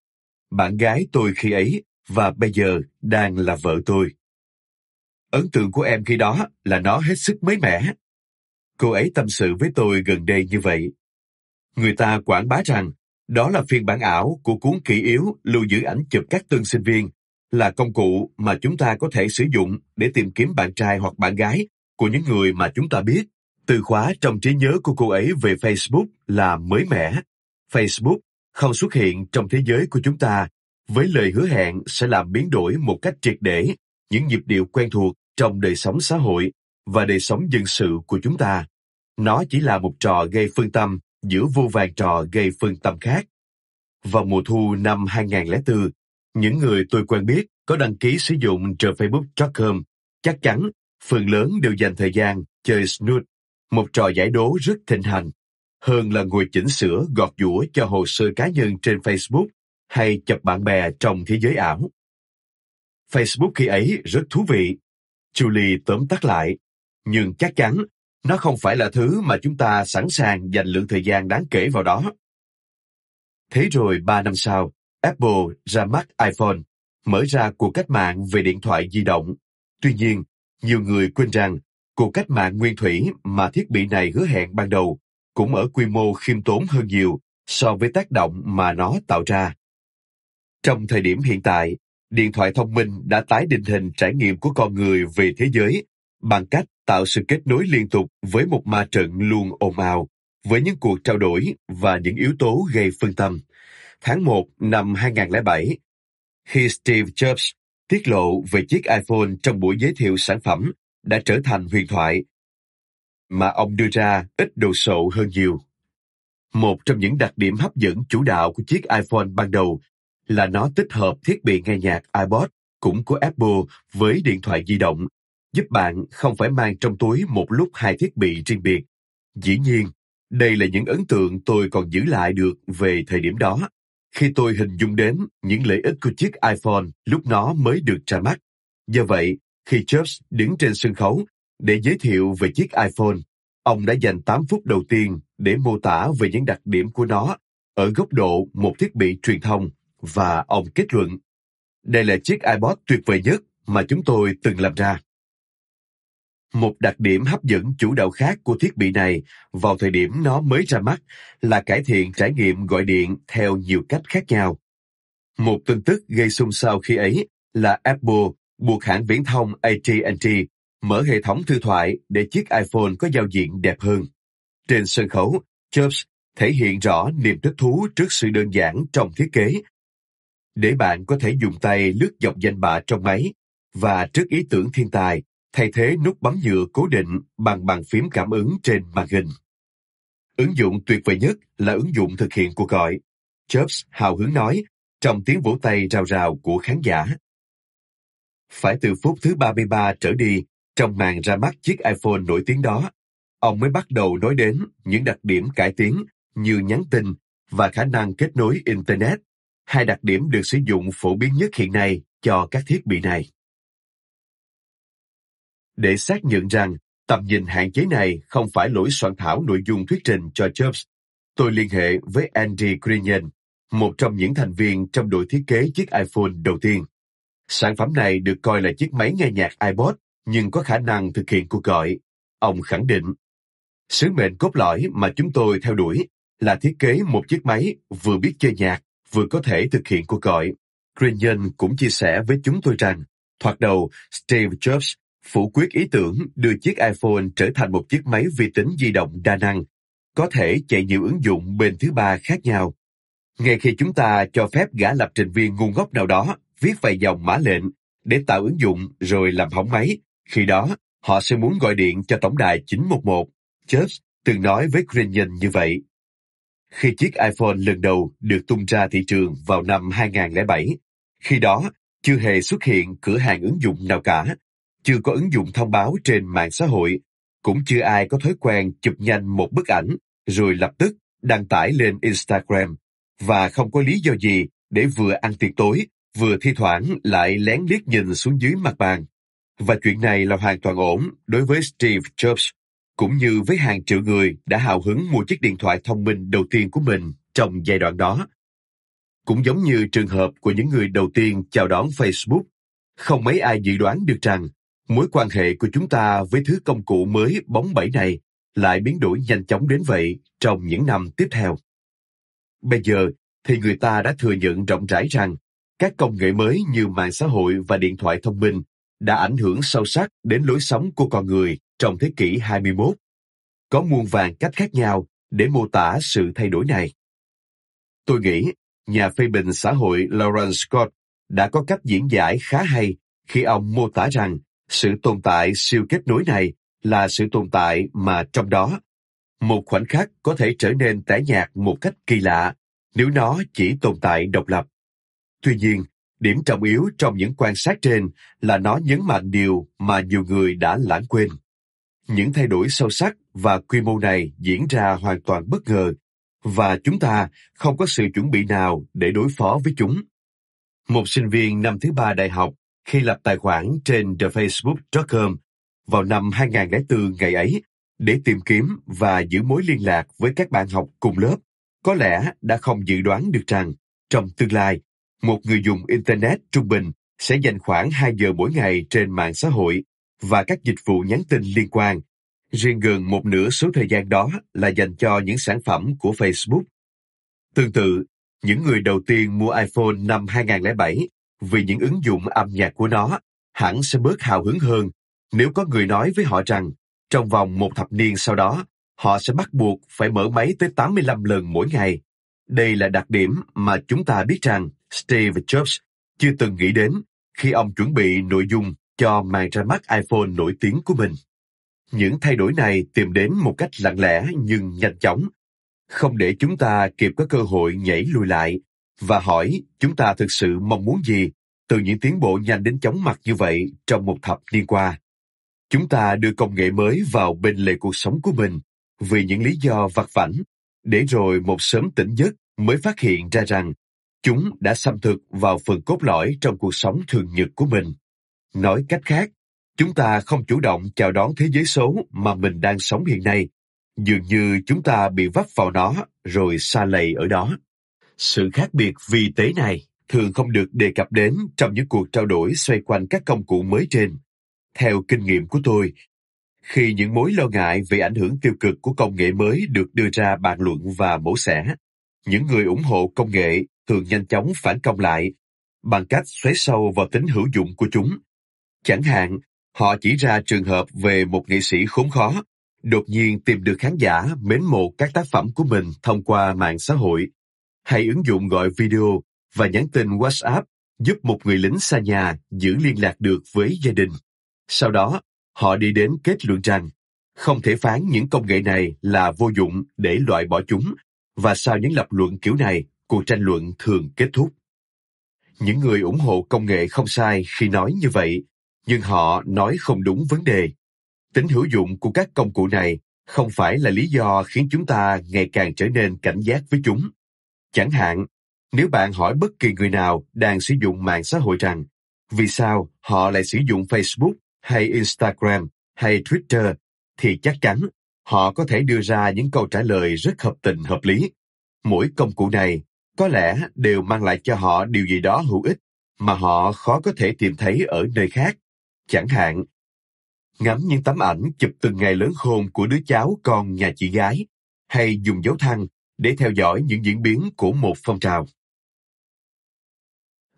bạn gái tôi khi ấy và bây giờ đang là vợ tôi. Ấn tượng của em khi đó là nó hết sức mới mẻ. Cô ấy tâm sự với tôi gần đây như vậy. Người ta quảng bá rằng đó là phiên bản ảo của cuốn kỷ yếu lưu giữ ảnh chụp các tân sinh viên là công cụ mà chúng ta có thể sử dụng để tìm kiếm bạn trai hoặc bạn gái của những người mà chúng ta biết. Từ khóa trong trí nhớ của cô ấy về Facebook là mới mẻ. Facebook không xuất hiện trong thế giới của chúng ta với lời hứa hẹn sẽ làm biến đổi một cách triệt để những nhịp điệu quen thuộc trong đời sống xã hội và đời sống dân sự của chúng ta. Nó chỉ là một trò gây phân tâm giữa vô vàng trò gây phân tâm khác. Vào mùa thu năm 2004, những người tôi quen biết có đăng ký sử dụng trên Facebook.com chắc chắn phần lớn đều dành thời gian chơi Snoot, một trò giải đố rất thịnh hành, hơn là ngồi chỉnh sửa gọt giũa cho hồ sơ cá nhân trên Facebook hay chập bạn bè trong thế giới ảo. Facebook khi ấy rất thú vị. Julie tóm tắt lại, nhưng chắc chắn nó không phải là thứ mà chúng ta sẵn sàng dành lượng thời gian đáng kể vào đó. Thế rồi ba năm sau, Apple ra mắt iPhone, mở ra cuộc cách mạng về điện thoại di động. Tuy nhiên, nhiều người quên rằng cuộc cách mạng nguyên thủy mà thiết bị này hứa hẹn ban đầu cũng ở quy mô khiêm tốn hơn nhiều so với tác động mà nó tạo ra. Trong thời điểm hiện tại, điện thoại thông minh đã tái định hình trải nghiệm của con người về thế giới bằng cách tạo sự kết nối liên tục với một ma trận luôn ồn ào, với những cuộc trao đổi và những yếu tố gây phân tâm. Tháng 1 năm 2007, khi Steve Jobs tiết lộ về chiếc iPhone trong buổi giới thiệu sản phẩm đã trở thành huyền thoại, mà ông đưa ra ít đồ sộ hơn nhiều. Một trong những đặc điểm hấp dẫn chủ đạo của chiếc iPhone ban đầu là nó tích hợp thiết bị nghe nhạc iPod cũng của Apple với điện thoại di động, giúp bạn không phải mang trong túi một lúc hai thiết bị riêng biệt. Dĩ nhiên, đây là những ấn tượng tôi còn giữ lại được về thời điểm đó, khi tôi hình dung đến những lợi ích của chiếc iPhone lúc nó mới được ra mắt. Do vậy, khi Jobs đứng trên sân khấu để giới thiệu về chiếc iPhone, ông đã dành 8 phút đầu tiên để mô tả về những đặc điểm của nó ở góc độ một thiết bị truyền thông và ông kết luận, đây là chiếc iPod tuyệt vời nhất mà chúng tôi từng làm ra. Một đặc điểm hấp dẫn chủ đạo khác của thiết bị này vào thời điểm nó mới ra mắt là cải thiện trải nghiệm gọi điện theo nhiều cách khác nhau. Một tin tức gây xôn xao khi ấy là Apple buộc hãng viễn thông AT&T mở hệ thống thư thoại để chiếc iPhone có giao diện đẹp hơn. Trên sân khấu, Jobs thể hiện rõ niềm thích thú trước sự đơn giản trong thiết kế để bạn có thể dùng tay lướt dọc danh bạ trong máy và trước ý tưởng thiên tài thay thế nút bấm nhựa cố định bằng bàn phím cảm ứng trên màn hình. Ứng dụng tuyệt vời nhất là ứng dụng thực hiện cuộc gọi. Jobs hào hứng nói trong tiếng vỗ tay rào rào của khán giả. Phải từ phút thứ 33 trở đi, trong màn ra mắt chiếc iPhone nổi tiếng đó, ông mới bắt đầu nói đến những đặc điểm cải tiến như nhắn tin và khả năng kết nối Internet hai đặc điểm được sử dụng phổ biến nhất hiện nay cho các thiết bị này. Để xác nhận rằng tầm nhìn hạn chế này không phải lỗi soạn thảo nội dung thuyết trình cho Jobs, tôi liên hệ với Andy Grenion, một trong những thành viên trong đội thiết kế chiếc iPhone đầu tiên. Sản phẩm này được coi là chiếc máy nghe nhạc iPod nhưng có khả năng thực hiện cuộc gọi. Ông khẳng định, sứ mệnh cốt lõi mà chúng tôi theo đuổi là thiết kế một chiếc máy vừa biết chơi nhạc vừa có thể thực hiện cuộc gọi. Grenion cũng chia sẻ với chúng tôi rằng, thoạt đầu Steve Jobs phủ quyết ý tưởng đưa chiếc iPhone trở thành một chiếc máy vi tính di động đa năng, có thể chạy nhiều ứng dụng bên thứ ba khác nhau. Ngay khi chúng ta cho phép gã lập trình viên ngu ngốc nào đó viết vài dòng mã lệnh để tạo ứng dụng rồi làm hỏng máy, khi đó họ sẽ muốn gọi điện cho tổng đài 911. Jobs từng nói với Grinion như vậy. Khi chiếc iPhone lần đầu được tung ra thị trường vào năm 2007, khi đó chưa hề xuất hiện cửa hàng ứng dụng nào cả, chưa có ứng dụng thông báo trên mạng xã hội, cũng chưa ai có thói quen chụp nhanh một bức ảnh rồi lập tức đăng tải lên Instagram và không có lý do gì để vừa ăn tiệc tối, vừa thi thoảng lại lén liếc nhìn xuống dưới mặt bàn. Và chuyện này là hoàn toàn ổn đối với Steve Jobs cũng như với hàng triệu người đã hào hứng mua chiếc điện thoại thông minh đầu tiên của mình trong giai đoạn đó. Cũng giống như trường hợp của những người đầu tiên chào đón Facebook, không mấy ai dự đoán được rằng mối quan hệ của chúng ta với thứ công cụ mới bóng bẩy này lại biến đổi nhanh chóng đến vậy trong những năm tiếp theo. Bây giờ thì người ta đã thừa nhận rộng rãi rằng các công nghệ mới như mạng xã hội và điện thoại thông minh đã ảnh hưởng sâu sắc đến lối sống của con người trong thế kỷ 21. Có muôn vàng cách khác nhau để mô tả sự thay đổi này. Tôi nghĩ, nhà phê bình xã hội Lawrence Scott đã có cách diễn giải khá hay khi ông mô tả rằng Sự tồn tại siêu kết nối này là sự tồn tại mà trong đó, một khoảnh khắc có thể trở nên tẻ nhạt một cách kỳ lạ nếu nó chỉ tồn tại độc lập. Tuy nhiên, điểm trọng yếu trong những quan sát trên là nó nhấn mạnh điều mà nhiều người đã lãng quên. Những thay đổi sâu sắc và quy mô này diễn ra hoàn toàn bất ngờ và chúng ta không có sự chuẩn bị nào để đối phó với chúng. Một sinh viên năm thứ ba đại học khi lập tài khoản trên thefacebook.com vào năm 2004 ngày ấy để tìm kiếm và giữ mối liên lạc với các bạn học cùng lớp, có lẽ đã không dự đoán được rằng trong tương lai, một người dùng Internet trung bình sẽ dành khoảng 2 giờ mỗi ngày trên mạng xã hội và các dịch vụ nhắn tin liên quan. Riêng gần một nửa số thời gian đó là dành cho những sản phẩm của Facebook. Tương tự, những người đầu tiên mua iPhone năm 2007 vì những ứng dụng âm nhạc của nó hẳn sẽ bớt hào hứng hơn nếu có người nói với họ rằng trong vòng một thập niên sau đó, họ sẽ bắt buộc phải mở máy tới 85 lần mỗi ngày. Đây là đặc điểm mà chúng ta biết rằng Steve Jobs chưa từng nghĩ đến khi ông chuẩn bị nội dung cho màn ra mắt iPhone nổi tiếng của mình. Những thay đổi này tìm đến một cách lặng lẽ nhưng nhanh chóng, không để chúng ta kịp có cơ hội nhảy lùi lại và hỏi chúng ta thực sự mong muốn gì từ những tiến bộ nhanh đến chóng mặt như vậy trong một thập niên qua. Chúng ta đưa công nghệ mới vào bên lề cuộc sống của mình vì những lý do vặt vảnh, để rồi một sớm tỉnh giấc mới phát hiện ra rằng chúng đã xâm thực vào phần cốt lõi trong cuộc sống thường nhật của mình. Nói cách khác, chúng ta không chủ động chào đón thế giới số mà mình đang sống hiện nay, dường như chúng ta bị vấp vào nó rồi xa lầy ở đó. Sự khác biệt vi tế này thường không được đề cập đến trong những cuộc trao đổi xoay quanh các công cụ mới trên. Theo kinh nghiệm của tôi, khi những mối lo ngại về ảnh hưởng tiêu cực của công nghệ mới được đưa ra bàn luận và mổ xẻ, những người ủng hộ công nghệ thường nhanh chóng phản công lại bằng cách xoáy sâu vào tính hữu dụng của chúng. Chẳng hạn, họ chỉ ra trường hợp về một nghệ sĩ khốn khó, đột nhiên tìm được khán giả mến mộ các tác phẩm của mình thông qua mạng xã hội, hay ứng dụng gọi video và nhắn tin WhatsApp giúp một người lính xa nhà giữ liên lạc được với gia đình. Sau đó, họ đi đến kết luận rằng không thể phán những công nghệ này là vô dụng để loại bỏ chúng, và sau những lập luận kiểu này, cuộc tranh luận thường kết thúc. Những người ủng hộ công nghệ không sai khi nói như vậy, nhưng họ nói không đúng vấn đề. Tính hữu dụng của các công cụ này không phải là lý do khiến chúng ta ngày càng trở nên cảnh giác với chúng. Chẳng hạn, nếu bạn hỏi bất kỳ người nào đang sử dụng mạng xã hội rằng vì sao họ lại sử dụng Facebook hay Instagram hay Twitter thì chắc chắn họ có thể đưa ra những câu trả lời rất hợp tình hợp lý. Mỗi công cụ này có lẽ đều mang lại cho họ điều gì đó hữu ích mà họ khó có thể tìm thấy ở nơi khác. Chẳng hạn, ngắm những tấm ảnh chụp từng ngày lớn khôn của đứa cháu con nhà chị gái, hay dùng dấu thăng để theo dõi những diễn biến của một phong trào.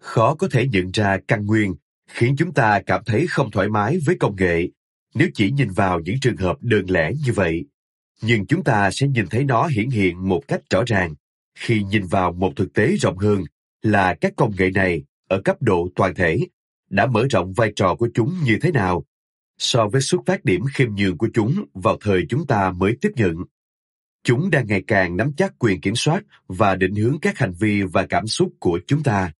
Khó có thể nhận ra căn nguyên khiến chúng ta cảm thấy không thoải mái với công nghệ nếu chỉ nhìn vào những trường hợp đơn lẻ như vậy. Nhưng chúng ta sẽ nhìn thấy nó hiển hiện một cách rõ ràng khi nhìn vào một thực tế rộng hơn là các công nghệ này ở cấp độ toàn thể đã mở rộng vai trò của chúng như thế nào so với xuất phát điểm khiêm nhường của chúng vào thời chúng ta mới tiếp nhận. Chúng đang ngày càng nắm chắc quyền kiểm soát và định hướng các hành vi và cảm xúc của chúng ta.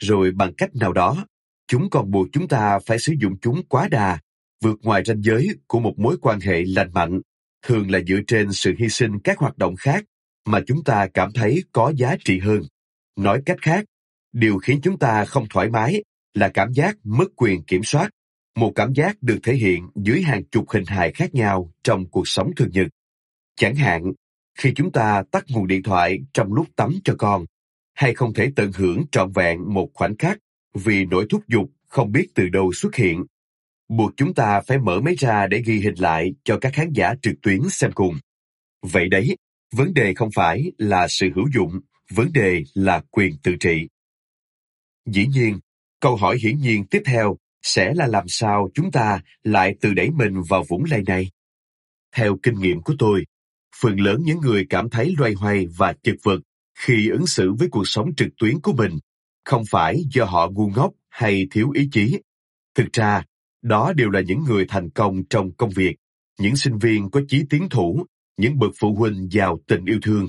Rồi bằng cách nào đó, chúng còn buộc chúng ta phải sử dụng chúng quá đà, vượt ngoài ranh giới của một mối quan hệ lành mạnh, thường là dựa trên sự hy sinh các hoạt động khác mà chúng ta cảm thấy có giá trị hơn. Nói cách khác, điều khiến chúng ta không thoải mái là cảm giác mất quyền kiểm soát, một cảm giác được thể hiện dưới hàng chục hình hài khác nhau trong cuộc sống thường nhật. Chẳng hạn, khi chúng ta tắt nguồn điện thoại trong lúc tắm cho con, hay không thể tận hưởng trọn vẹn một khoảnh khắc vì nỗi thúc giục không biết từ đâu xuất hiện, buộc chúng ta phải mở máy ra để ghi hình lại cho các khán giả trực tuyến xem cùng. Vậy đấy, vấn đề không phải là sự hữu dụng, vấn đề là quyền tự trị. Dĩ nhiên, câu hỏi hiển nhiên tiếp theo sẽ là làm sao chúng ta lại tự đẩy mình vào vũng lầy này. Theo kinh nghiệm của tôi, phần lớn những người cảm thấy loay hoay và chật vật khi ứng xử với cuộc sống trực tuyến của mình không phải do họ ngu ngốc hay thiếu ý chí. Thực ra, Đó đều là những người thành công trong công việc, những sinh viên có chí tiến thủ, những bậc phụ huynh giàu tình yêu thương.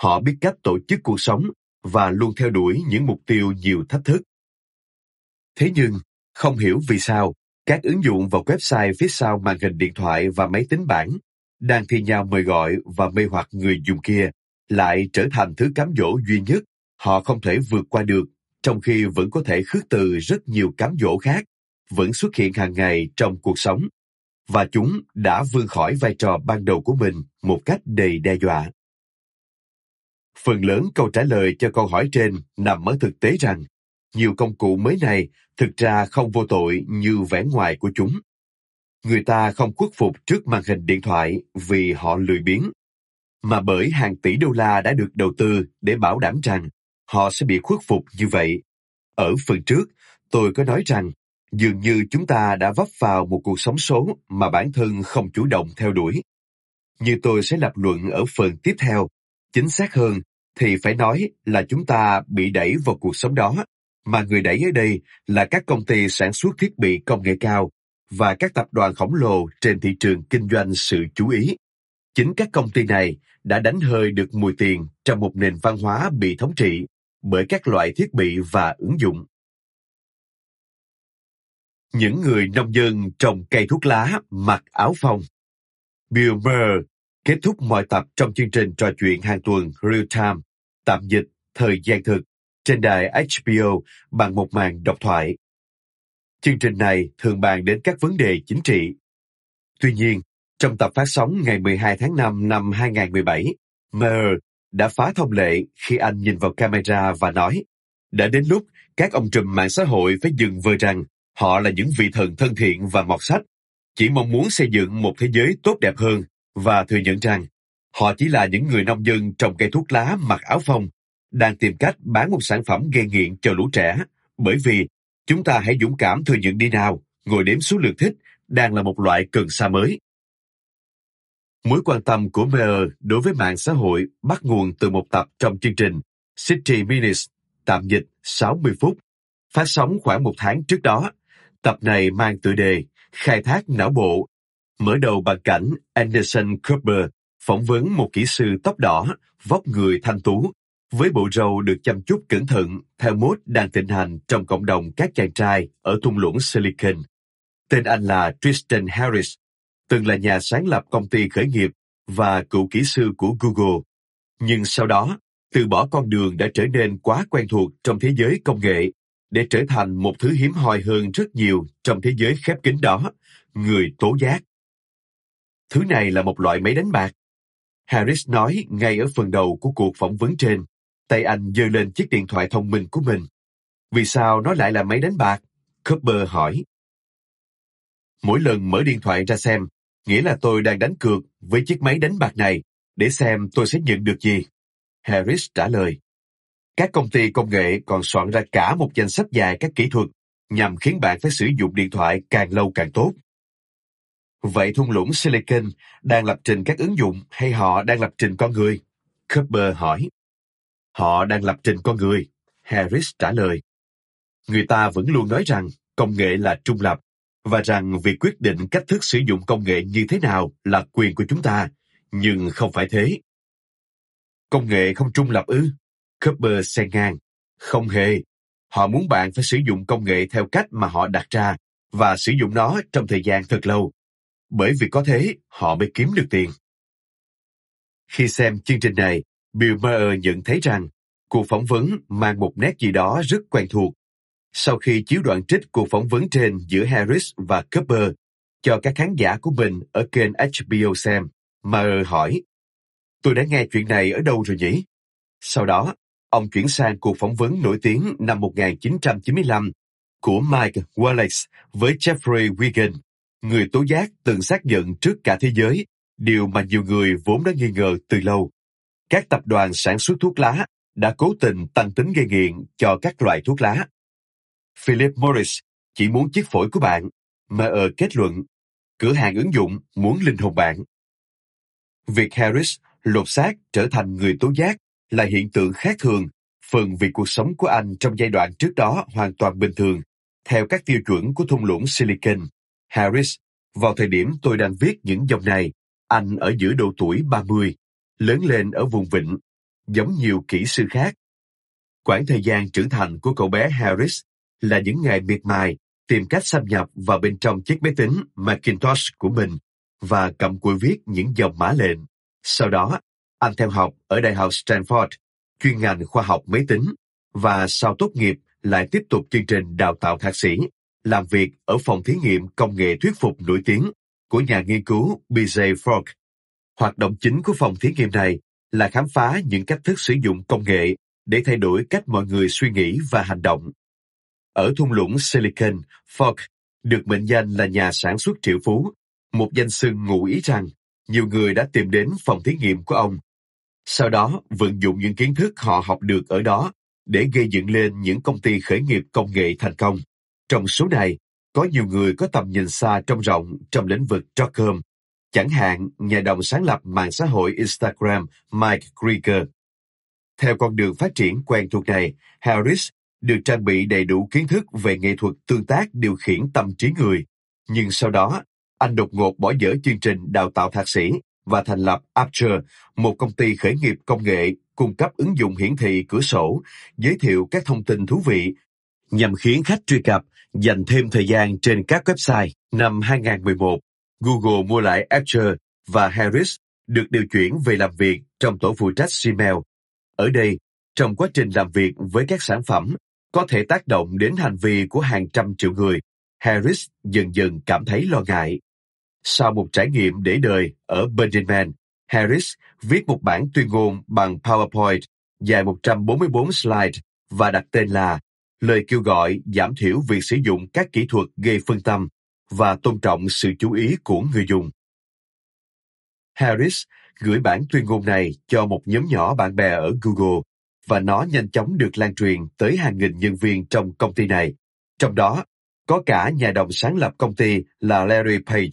Họ biết cách tổ chức cuộc sống và luôn theo đuổi những mục tiêu nhiều thách thức. Thế nhưng, không hiểu vì sao, các ứng dụng và website phía sau màn hình điện thoại và máy tính bảng đang thi nhau mời gọi và mê hoặc người dùng kia lại trở thành thứ cám dỗ duy nhất họ không thể vượt qua được, trong khi vẫn có thể khước từ rất nhiều cám dỗ khác vẫn xuất hiện hàng ngày trong cuộc sống và chúng đã vươn khỏi vai trò ban đầu của mình một cách đầy đe dọa. Phần lớn câu trả lời cho câu hỏi trên nằm ở thực tế rằng nhiều công cụ mới này thực ra không vô tội như vẻ ngoài của chúng. Người ta không khuất phục trước màn hình điện thoại vì họ lười biếng, mà bởi hàng tỷ đô la đã được đầu tư để bảo đảm rằng họ sẽ bị khuất phục như vậy. Ở phần trước, tôi có nói rằng dường như chúng ta đã vấp vào một cuộc sống số mà bản thân không chủ động theo đuổi. Như tôi sẽ lập luận ở phần tiếp theo, chính xác hơn thì phải nói là chúng ta bị đẩy vào cuộc sống đó, mà người đẩy ở đây là các công ty sản xuất thiết bị công nghệ cao và các tập đoàn khổng lồ trên thị trường kinh doanh sự chú ý. Chính các công ty này đã đánh hơi được mùi tiền trong một nền văn hóa bị thống trị bởi các loại thiết bị và ứng dụng. Những người nông dân trồng cây thuốc lá mặc áo phông. Bill Burr kết thúc mọi tập trong chương trình trò chuyện hàng tuần Real Time, tạm dịch thời gian thực trên đài HBO bằng một màn độc thoại. Chương trình này thường bàn đến các vấn đề chính trị. Tuy nhiên, trong tập phát sóng ngày 12 tháng 5 năm 2017, Mayer đã phá thông lệ khi anh nhìn vào camera và nói đã đến lúc các ông trùm mạng xã hội phải dừng vờ rằng họ là những vị thần thân thiện và mọt sách, chỉ mong muốn xây dựng một thế giới tốt đẹp hơn và thừa nhận rằng họ chỉ là những người nông dân trồng cây thuốc lá mặc áo phông, đang tìm cách bán một sản phẩm gây nghiện cho lũ trẻ, bởi vì chúng ta hãy dũng cảm thừa nhận đi nào, ngồi đếm số lượt thích đang là một loại cần sa mới. Mối quan tâm của Mayer đối với mạng xã hội bắt nguồn từ một tập trong chương trình City Minutes, tạm dịch 60 phút, phát sóng khoảng một tháng trước đó. Tập này mang tựa đề Khai thác não bộ, mở đầu bằng cảnh Anderson Cooper phỏng vấn một kỹ sư tóc đỏ, vóc người thanh tú, với bộ râu được chăm chút cẩn thận theo mốt đang thịnh hành trong cộng đồng các chàng trai ở thung lũng Silicon. Tên anh là Tristan Harris, từng là nhà sáng lập công ty khởi nghiệp và cựu kỹ sư của Google. Nhưng sau đó, từ bỏ con đường đã trở nên quá quen thuộc trong thế giới công nghệ để trở thành một thứ hiếm hoi hơn rất nhiều trong thế giới khép kín đó, người tố giác. Thứ này là một loại máy đánh bạc. Harris nói ngay ở phần đầu của cuộc phỏng vấn trên, tay anh giơ lên chiếc điện thoại thông minh của mình. Vì sao nó lại là máy đánh bạc? Cooper hỏi. Mỗi lần mở điện thoại ra xem, nghĩa là tôi đang đánh cược với chiếc máy đánh bạc này để xem tôi sẽ nhận được gì. Harris trả lời. Các công ty công nghệ còn soạn ra cả một danh sách dài các kỹ thuật nhằm khiến bạn phải sử dụng điện thoại càng lâu càng tốt. Vậy thung lũng Silicon đang lập trình các ứng dụng hay họ đang lập trình con người? Cooper hỏi. Họ đang lập trình con người, Harris trả lời. Người ta vẫn luôn nói rằng công nghệ là trung lập và rằng việc quyết định cách thức sử dụng công nghệ như thế nào là quyền của chúng ta, nhưng không phải thế. Công nghệ không trung lập ư? Cooper xen ngang. Không hề. Họ muốn bạn phải sử dụng công nghệ theo cách mà họ đặt ra và sử dụng nó trong thời gian thật lâu. Bởi vì có thế, họ mới kiếm được tiền. Khi xem chương trình này, Bill Maher nhận thấy rằng cuộc phỏng vấn mang một nét gì đó rất quen thuộc sau khi chiếu đoạn trích cuộc phỏng vấn trên giữa Harris và Cooper cho các khán giả của mình ở kênh HBO xem, Maher hỏi, tôi đã nghe chuyện này ở đâu rồi nhỉ? Sau đó, ông chuyển sang cuộc phỏng vấn nổi tiếng năm 1995 của Mike Wallace với Jeffrey Wigan, người tố giác từng xác nhận trước cả thế giới, điều mà nhiều người vốn đã nghi ngờ từ lâu. Các tập đoàn sản xuất thuốc lá đã cố tình tăng tính gây nghiện cho các loại thuốc lá. Philip Morris chỉ muốn chiếc phổi của bạn, mà ở kết luận, cửa hàng ứng dụng muốn linh hồn bạn. Việc Harris lột xác trở thành người tố giác là hiện tượng khác thường, phần vì cuộc sống của anh trong giai đoạn trước đó hoàn toàn bình thường, theo các tiêu chuẩn của thung lũng Silicon. Harris, vào thời điểm tôi đang viết những dòng này, anh ở giữa độ tuổi 30, lớn lên ở vùng vịnh, giống nhiều kỹ sư khác. Quãng thời gian trưởng thành của cậu bé Harris là những ngày miệt mài tìm cách xâm nhập vào bên trong chiếc máy tính Macintosh của mình và cầm cùi viết những dòng mã lệnh. Sau đó, anh theo học ở Đại học Stanford, chuyên ngành khoa học máy tính, và sau tốt nghiệp lại tiếp tục chương trình đào tạo thạc sĩ, làm việc ở phòng thí nghiệm công nghệ thuyết phục nổi tiếng của nhà nghiên cứu BJ Fogg. Hoạt động chính của phòng thí nghiệm này là khám phá những cách thức sử dụng công nghệ để thay đổi cách mọi người suy nghĩ và hành động. Ở thung lũng Silicon, Fogg được mệnh danh là nhà sản xuất triệu phú, một danh xưng ngụ ý rằng nhiều người đã tìm đến phòng thí nghiệm của ông. Sau đó, vận dụng những kiến thức họ học được ở đó để gây dựng lên những công ty khởi nghiệp công nghệ thành công. Trong số này, có nhiều người có tầm nhìn xa trông rộng trong lĩnh vực Stockholm, chẳng hạn nhà đồng sáng lập mạng xã hội Instagram Mike Krieger. Theo con đường phát triển quen thuộc này, Harris được trang bị đầy đủ kiến thức về nghệ thuật tương tác điều khiển tâm trí người. Nhưng sau đó, anh đột ngột bỏ dở chương trình đào tạo thạc sĩ và thành lập Aperture, một công ty khởi nghiệp công nghệ cung cấp ứng dụng hiển thị cửa sổ, giới thiệu các thông tin thú vị nhằm khiến khách truy cập dành thêm thời gian trên các website. Năm 2011, Google mua lại Aperture và Harris được điều chuyển về làm việc trong tổ phụ trách Gmail. Ở đây, trong quá trình làm việc với các sản phẩm có thể tác động đến hành vi của hàng trăm triệu người, Harris dần dần cảm thấy lo ngại. Sau một trải nghiệm để đời ở Burning Man, Harris viết một bản tuyên ngôn bằng PowerPoint dài 144 slide và đặt tên là lời kêu gọi giảm thiểu việc sử dụng các kỹ thuật gây phân tâm và tôn trọng sự chú ý của người dùng. Harris gửi bản tuyên ngôn này cho một nhóm nhỏ bạn bè ở Google và nó nhanh chóng được lan truyền tới hàng nghìn nhân viên trong công ty này. Trong đó, có cả nhà đồng sáng lập công ty là Larry Page,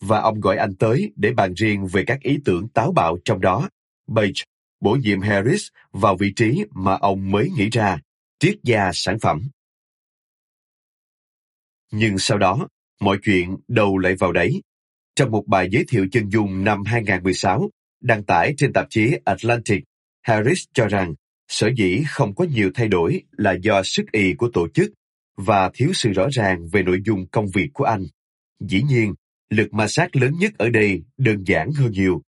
và ông gọi anh tới để bàn riêng về các ý tưởng táo bạo trong đó. Page bổ nhiệm Harris vào vị trí mà ông mới nghĩ ra, triết gia sản phẩm. Nhưng sau đó, mọi chuyện đầu lại vào đấy. Trong một bài giới thiệu chân dung năm 2016, đăng tải trên tạp chí Atlantic, Harris cho rằng sở dĩ không có nhiều thay đổi là do sức y của tổ chức và thiếu sự rõ ràng về nội dung công việc của anh. Dĩ nhiên, lực ma sát lớn nhất ở đây đơn giản hơn nhiều.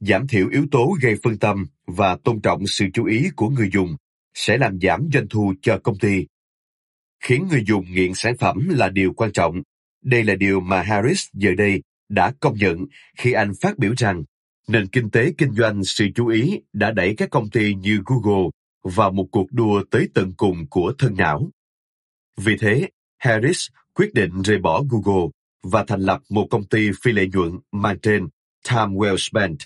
Giảm thiểu yếu tố gây phân tâm và tôn trọng sự chú ý của người dùng sẽ làm giảm doanh thu cho công ty. Khiến người dùng nghiện sản phẩm là điều quan trọng. Đây là điều mà Harris giờ đây đã công nhận khi anh phát biểu rằng nền kinh tế kinh doanh sự chú ý đã đẩy các công ty như Google vào một cuộc đua tới tận cùng của thân não. Vì thế, Harris quyết định rời bỏ Google và thành lập một công ty phi lợi nhuận mang tên Time Well Spent,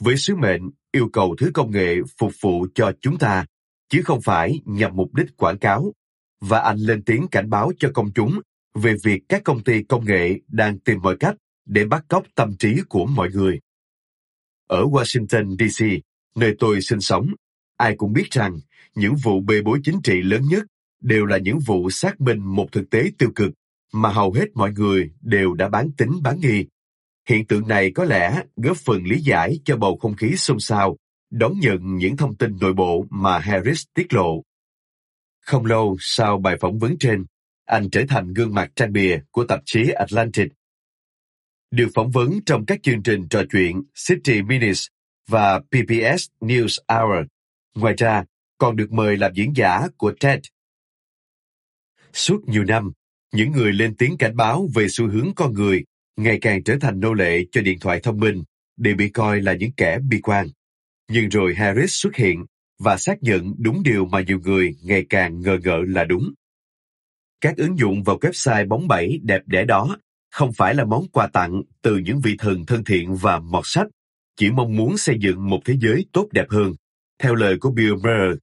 với sứ mệnh yêu cầu thứ công nghệ phục vụ cho chúng ta, chứ không phải nhằm mục đích quảng cáo. Và anh lên tiếng cảnh báo cho công chúng về việc các công ty công nghệ đang tìm mọi cách để bắt cóc tâm trí của mọi người. Ở Washington, D.C., nơi tôi sinh sống, ai cũng biết rằng những vụ bê bối chính trị lớn nhất đều là những vụ xác minh một thực tế tiêu cực mà hầu hết mọi người đều đã bán tính bán nghi. Hiện tượng này có lẽ góp phần lý giải cho bầu không khí xôn xao, đón nhận những thông tin nội bộ mà Harris tiết lộ. Không lâu sau bài phỏng vấn trên, anh trở thành gương mặt trang bìa của tạp chí Atlantic. Được phỏng vấn trong các chương trình trò chuyện City Minutes và PBS News Hour. Ngoài ra, còn được mời làm diễn giả của TED. Suốt nhiều năm, những người lên tiếng cảnh báo về xu hướng con người ngày càng trở thành nô lệ cho điện thoại thông minh để bị coi là những kẻ bi quan. Nhưng rồi Harris xuất hiện và xác nhận đúng điều mà nhiều người ngày càng ngờ ngợ là đúng. Các ứng dụng vào website bóng bẩy đẹp đẽ đó không phải là món quà tặng từ những vị thần thân thiện và mọt sách, chỉ mong muốn xây dựng một thế giới tốt đẹp hơn, theo lời của Bill Murray.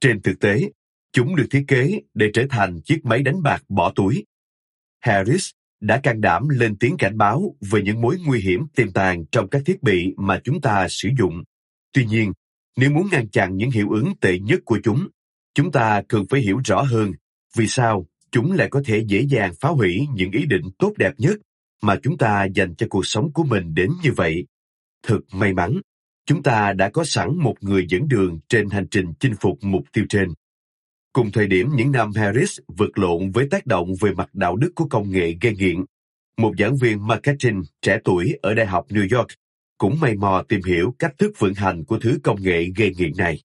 Trên thực tế, Chúng được thiết kế để trở thành chiếc máy đánh bạc bỏ túi. Harris đã can đảm lên tiếng cảnh báo về những mối nguy hiểm tiềm tàng trong các thiết bị mà chúng ta sử dụng. Tuy nhiên, nếu muốn ngăn chặn những hiệu ứng tệ nhất của chúng, chúng ta cần phải hiểu rõ hơn vì sao chúng lại có thể dễ dàng phá hủy những ý định tốt đẹp nhất mà chúng ta dành cho cuộc sống của mình đến như vậy. Thật may mắn, chúng ta đã có sẵn một người dẫn đường trên hành trình chinh phục mục tiêu trên. Cùng thời điểm những năm Harris vượt lộn với tác động về mặt đạo đức của công nghệ gây nghiện, một giảng viên marketing trẻ tuổi ở Đại học New York cũng mày mò tìm hiểu cách thức vận hành của thứ công nghệ gây nghiện này.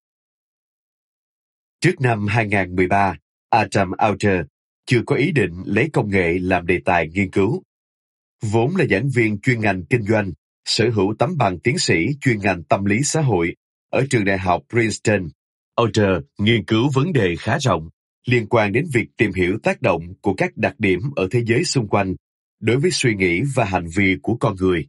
Trước năm 2013, Adam Alter chưa có ý định lấy công nghệ làm đề tài nghiên cứu. Vốn là giảng viên chuyên ngành kinh doanh, sở hữu tấm bằng tiến sĩ chuyên ngành tâm lý xã hội ở trường đại học Princeton. Alter nghiên cứu vấn đề khá rộng liên quan đến việc tìm hiểu tác động của các đặc điểm ở thế giới xung quanh đối với suy nghĩ và hành vi của con người.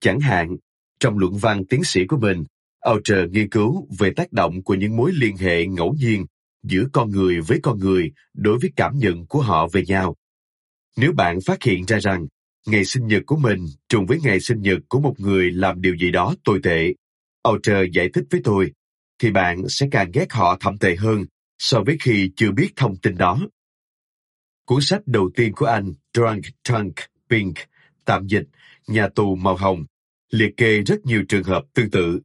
Chẳng hạn, trong luận văn tiến sĩ của mình, Alter nghiên cứu về tác động của những mối liên hệ ngẫu nhiên giữa con người với con người đối với cảm nhận của họ về nhau. Nếu bạn phát hiện ra rằng ngày sinh nhật của mình trùng với ngày sinh nhật của một người làm điều gì đó tồi tệ, Alter giải thích với tôi, thì bạn sẽ càng ghét họ thậm tệ hơn so với khi chưa biết thông tin đó. Cuốn sách đầu tiên của anh, Drunk Tank Pink, tạm dịch, nhà tù màu hồng, liệt kê rất nhiều trường hợp tương tự.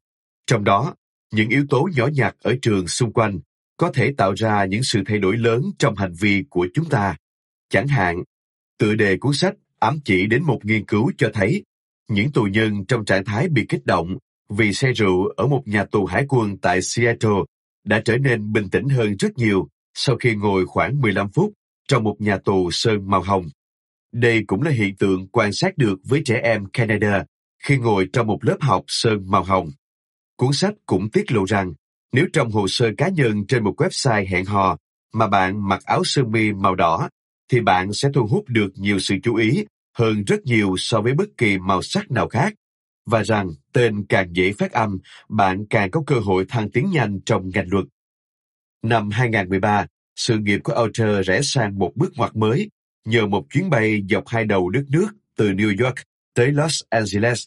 Trong đó, những yếu tố nhỏ nhặt ở trường xung quanh có thể tạo ra những sự thay đổi lớn trong hành vi của chúng ta. Chẳng hạn, tựa đề cuốn sách ám chỉ đến một nghiên cứu cho thấy những tù nhân trong trạng thái bị kích động vì say rượu ở một nhà tù hải quân tại Seattle đã trở nên bình tĩnh hơn rất nhiều sau khi ngồi khoảng 15 phút trong một nhà tù sơn màu hồng. Đây cũng là hiện tượng quan sát được với trẻ em Canada khi ngồi trong một lớp học sơn màu hồng. Cuốn sách cũng tiết lộ rằng nếu trong hồ sơ cá nhân trên một website hẹn hò mà bạn mặc áo sơ mi màu đỏ, thì bạn sẽ thu hút được nhiều sự chú ý hơn rất nhiều so với bất kỳ màu sắc nào khác. Và rằng tên càng dễ phát âm, bạn càng có cơ hội thăng tiến nhanh trong ngành luật. Năm 2013, sự nghiệp của Alter rẽ sang một bước ngoặt mới nhờ một chuyến bay dọc hai đầu đất nước từ New York tới Los Angeles.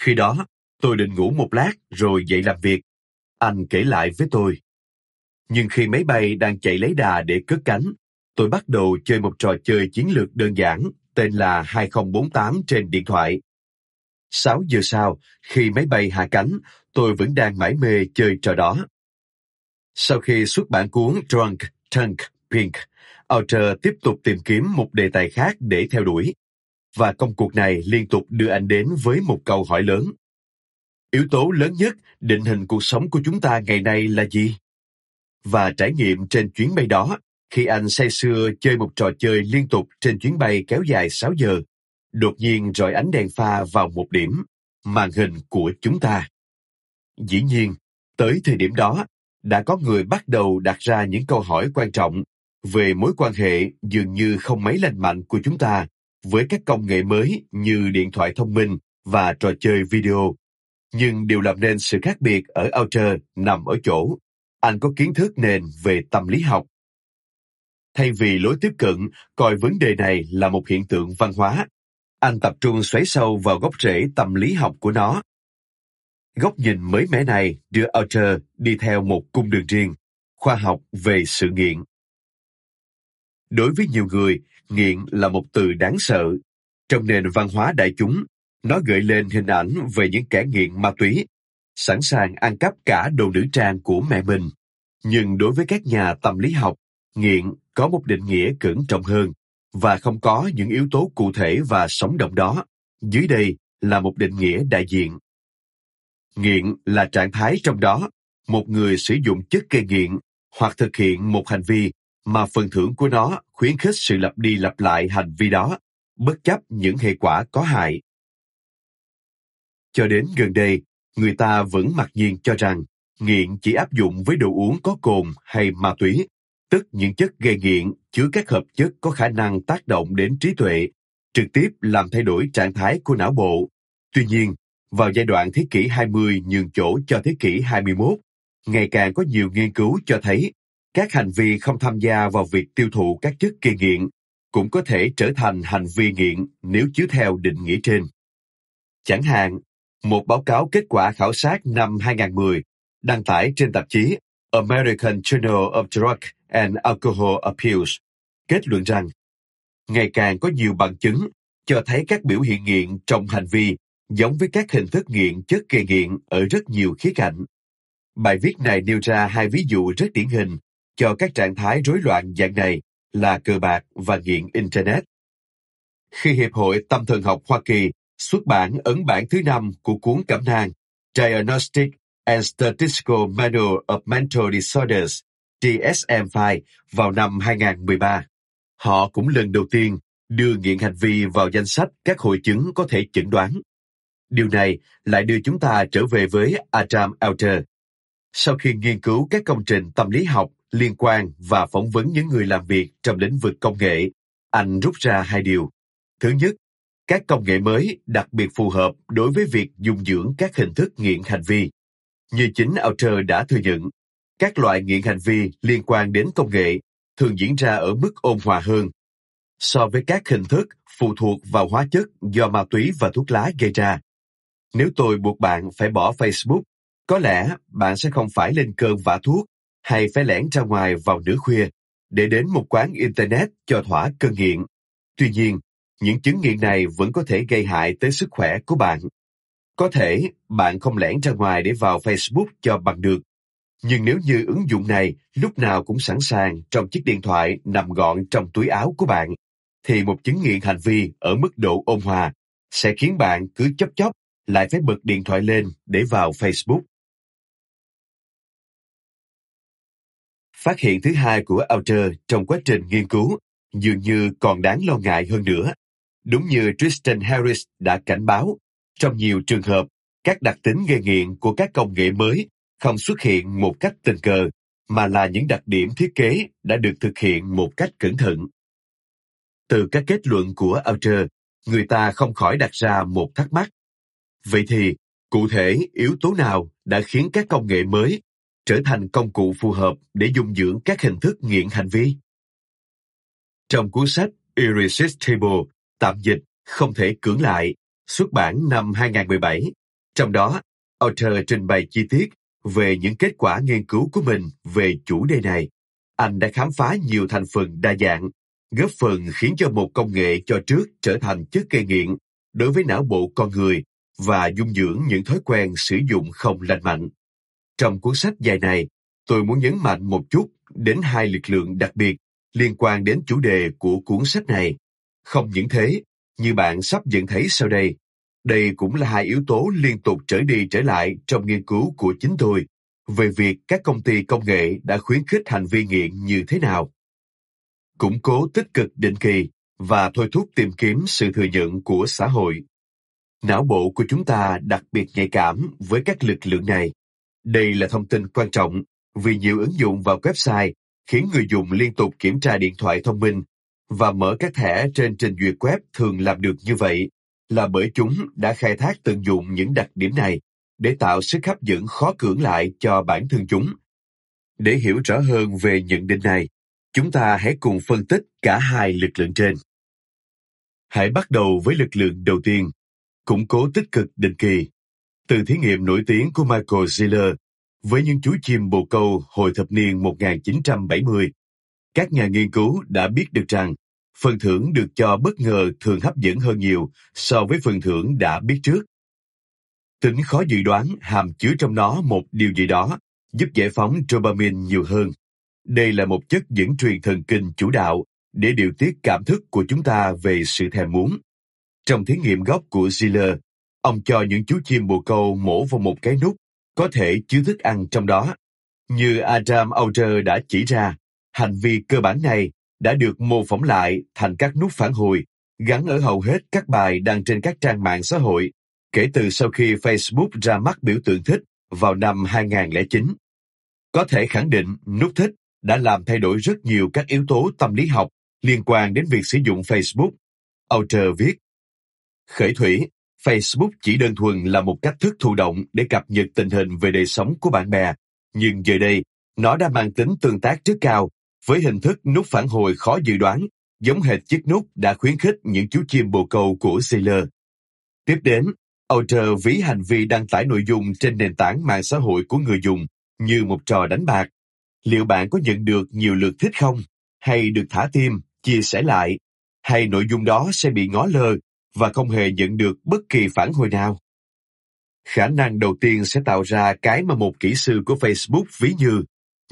Khi đó, tôi định ngủ một lát rồi dậy làm việc. Anh kể lại với tôi. Nhưng khi máy bay đang chạy lấy đà để cất cánh, tôi bắt đầu chơi một trò chơi chiến lược đơn giản tên là 2048 trên điện thoại. 6 giờ sau, khi máy bay hạ cánh, tôi vẫn đang mải mê chơi trò đó. Sau khi xuất bản cuốn Drunk, Tank, Pink, Outer tiếp tục tìm kiếm một đề tài khác để theo đuổi. Và công cuộc này liên tục đưa anh đến với một câu hỏi lớn. Yếu tố lớn nhất định hình cuộc sống của chúng ta ngày nay là gì? Và trải nghiệm trên chuyến bay đó, khi anh say sưa chơi một trò chơi liên tục trên chuyến bay kéo dài 6 giờ, đột nhiên rọi ánh đèn pha vào một điểm, màn hình của chúng ta. Dĩ nhiên, tới thời điểm đó, đã có người bắt đầu đặt ra những câu hỏi quan trọng về mối quan hệ dường như không mấy lành mạnh của chúng ta với các công nghệ mới như điện thoại thông minh và trò chơi video nhưng điều làm nên sự khác biệt ở Outer nằm ở chỗ anh có kiến thức nền về tâm lý học. Thay vì lối tiếp cận coi vấn đề này là một hiện tượng văn hóa, anh tập trung xoáy sâu vào gốc rễ tâm lý học của nó. Góc nhìn mới mẻ này đưa Archer đi theo một cung đường riêng, khoa học về sự nghiện. Đối với nhiều người, nghiện là một từ đáng sợ. Trong nền văn hóa đại chúng, nó gợi lên hình ảnh về những kẻ nghiện ma túy, sẵn sàng ăn cắp cả đồ nữ trang của mẹ mình. Nhưng đối với các nhà tâm lý học, nghiện có một định nghĩa cẩn trọng hơn và không có những yếu tố cụ thể và sống động đó. Dưới đây là một định nghĩa đại diện. Nghiện là trạng thái trong đó một người sử dụng chất gây nghiện hoặc thực hiện một hành vi mà phần thưởng của nó khuyến khích sự lặp đi lặp lại hành vi đó, bất chấp những hệ quả có hại. Cho đến gần đây, người ta vẫn mặc nhiên cho rằng nghiện chỉ áp dụng với đồ uống có cồn hay ma túy, tức những chất gây nghiện chứa các hợp chất có khả năng tác động đến trí tuệ, trực tiếp làm thay đổi trạng thái của não bộ. Tuy nhiên, vào giai đoạn thế kỷ 20 nhường chỗ cho thế kỷ 21, ngày càng có nhiều nghiên cứu cho thấy các hành vi không tham gia vào việc tiêu thụ các chất gây nghiện cũng có thể trở thành hành vi nghiện nếu chiếu theo định nghĩa trên. Chẳng hạn, một báo cáo kết quả khảo sát năm 2010 đăng tải trên tạp chí American Journal of Drug and Alcohol Abuse, kết luận rằng, ngày càng có nhiều bằng chứng cho thấy các biểu hiện nghiện trong hành vi giống với các hình thức nghiện chất gây nghiện ở rất nhiều khía cạnh. Bài viết này nêu ra hai ví dụ rất điển hình cho các trạng thái rối loạn dạng này là cờ bạc và nghiện Internet. Khi Hiệp hội Tâm thần học Hoa Kỳ xuất bản ấn bản thứ năm của cuốn cẩm nang, Diagnostic and Statistical Manual of Mental Disorders DSM-5 vào năm 2013, họ cũng lần đầu tiên đưa nghiện hành vi vào danh sách các hội chứng có thể chẩn đoán. Điều này lại đưa chúng ta trở về với Adam Alter. Sau khi nghiên cứu các công trình tâm lý học liên quan và phỏng vấn những người làm việc trong lĩnh vực công nghệ, anh rút ra hai điều. Thứ nhất, các công nghệ mới đặc biệt phù hợp đối với việc dung dưỡng các hình thức nghiện hành vi. Như chính Outer đã thừa nhận, các loại nghiện hành vi liên quan đến công nghệ thường diễn ra ở mức ôn hòa hơn so với các hình thức phụ thuộc vào hóa chất do ma túy và thuốc lá gây ra. Nếu tôi buộc bạn phải bỏ Facebook, có lẽ bạn sẽ không phải lên cơn vả thuốc hay phải lẻn ra ngoài vào nửa khuya để đến một quán Internet cho thỏa cơn nghiện. Tuy nhiên, những chứng nghiện này vẫn có thể gây hại tới sức khỏe của bạn. Có thể bạn không lẻn ra ngoài để vào Facebook cho bằng được, nhưng nếu như ứng dụng này lúc nào cũng sẵn sàng trong chiếc điện thoại nằm gọn trong túi áo của bạn, thì một chứng nghiện hành vi ở mức độ ôn hòa sẽ khiến bạn cứ chấp chóc lại phải bật điện thoại lên để vào Facebook. Phát hiện thứ hai của Alter trong quá trình nghiên cứu dường như còn đáng lo ngại hơn nữa. Đúng như Tristan Harris đã cảnh báo, trong nhiều trường hợp, các đặc tính gây nghiện của các công nghệ mới không xuất hiện một cách tình cờ, mà là những đặc điểm thiết kế đã được thực hiện một cách cẩn thận. Từ các kết luận của Alter, người ta không khỏi đặt ra một thắc mắc. Vậy thì, cụ thể yếu tố nào đã khiến các công nghệ mới trở thành công cụ phù hợp để dung dưỡng các hình thức nghiện hành vi? Trong cuốn sách Irresistible, tạm dịch không thể cưỡng lại, xuất bản năm 2017, trong đó author trình bày chi tiết về những kết quả nghiên cứu của mình về chủ đề này. Anh đã khám phá nhiều thành phần đa dạng góp phần khiến cho một công nghệ cho trước trở thành chất gây nghiện đối với não bộ con người và dung dưỡng những thói quen sử dụng không lành mạnh. Trong cuốn sách dài này, tôi muốn nhấn mạnh một chút đến hai lực lượng đặc biệt liên quan đến chủ đề của cuốn sách này. Không những thế, như bạn sắp nhận thấy sau đây, đây cũng là hai yếu tố liên tục trở đi trở lại trong nghiên cứu của chính tôi về việc các công ty công nghệ đã khuyến khích hành vi nghiện như thế nào củng cố tích cực định kỳ và thôi thúc tìm kiếm sự thừa nhận của xã hội. Não bộ của chúng ta đặc biệt nhạy cảm với các lực lượng này. Đây là thông tin quan trọng vì nhiều ứng dụng vào website khiến người dùng liên tục kiểm tra điện thoại thông minh và mở các thẻ trên trình duyệt web thường làm được như vậy là bởi chúng đã khai thác tận dụng những đặc điểm này để tạo sức hấp dẫn khó cưỡng lại cho bản thân chúng. Để hiểu rõ hơn về nhận định này, Chúng ta hãy cùng phân tích cả hai lực lượng trên. Hãy bắt đầu với lực lượng đầu tiên, củng cố tích cực định kỳ. Từ thí nghiệm nổi tiếng của Michael Ziller với những chú chim bồ câu hồi thập niên 1970, các nhà nghiên cứu đã biết được rằng phần thưởng được cho bất ngờ thường hấp dẫn hơn nhiều so với phần thưởng đã biết trước. Tính khó dự đoán hàm chứa trong nó một điều gì đó giúp giải phóng dopamine nhiều hơn. Đây là một chất dẫn truyền thần kinh chủ đạo để điều tiết cảm thức của chúng ta về sự thèm muốn. Trong thí nghiệm gốc của Ziller, ông cho những chú chim bồ câu mổ vào một cái nút có thể chứa thức ăn trong đó. Như Adam Alter đã chỉ ra, hành vi cơ bản này đã được mô phỏng lại thành các nút phản hồi gắn ở hầu hết các bài đăng trên các trang mạng xã hội kể từ sau khi Facebook ra mắt biểu tượng thích vào năm 2009. Có thể khẳng định nút thích đã làm thay đổi rất nhiều các yếu tố tâm lý học liên quan đến việc sử dụng Facebook. Alter viết, Khởi thủy, Facebook chỉ đơn thuần là một cách thức thụ động để cập nhật tình hình về đời sống của bạn bè, nhưng giờ đây, nó đã mang tính tương tác rất cao với hình thức nút phản hồi khó dự đoán, giống hệt chiếc nút đã khuyến khích những chú chim bồ câu của Sailor. Tiếp đến, Outer ví hành vi đăng tải nội dung trên nền tảng mạng xã hội của người dùng như một trò đánh bạc liệu bạn có nhận được nhiều lượt thích không? Hay được thả tim, chia sẻ lại? Hay nội dung đó sẽ bị ngó lơ và không hề nhận được bất kỳ phản hồi nào. Khả năng đầu tiên sẽ tạo ra cái mà một kỹ sư của Facebook ví như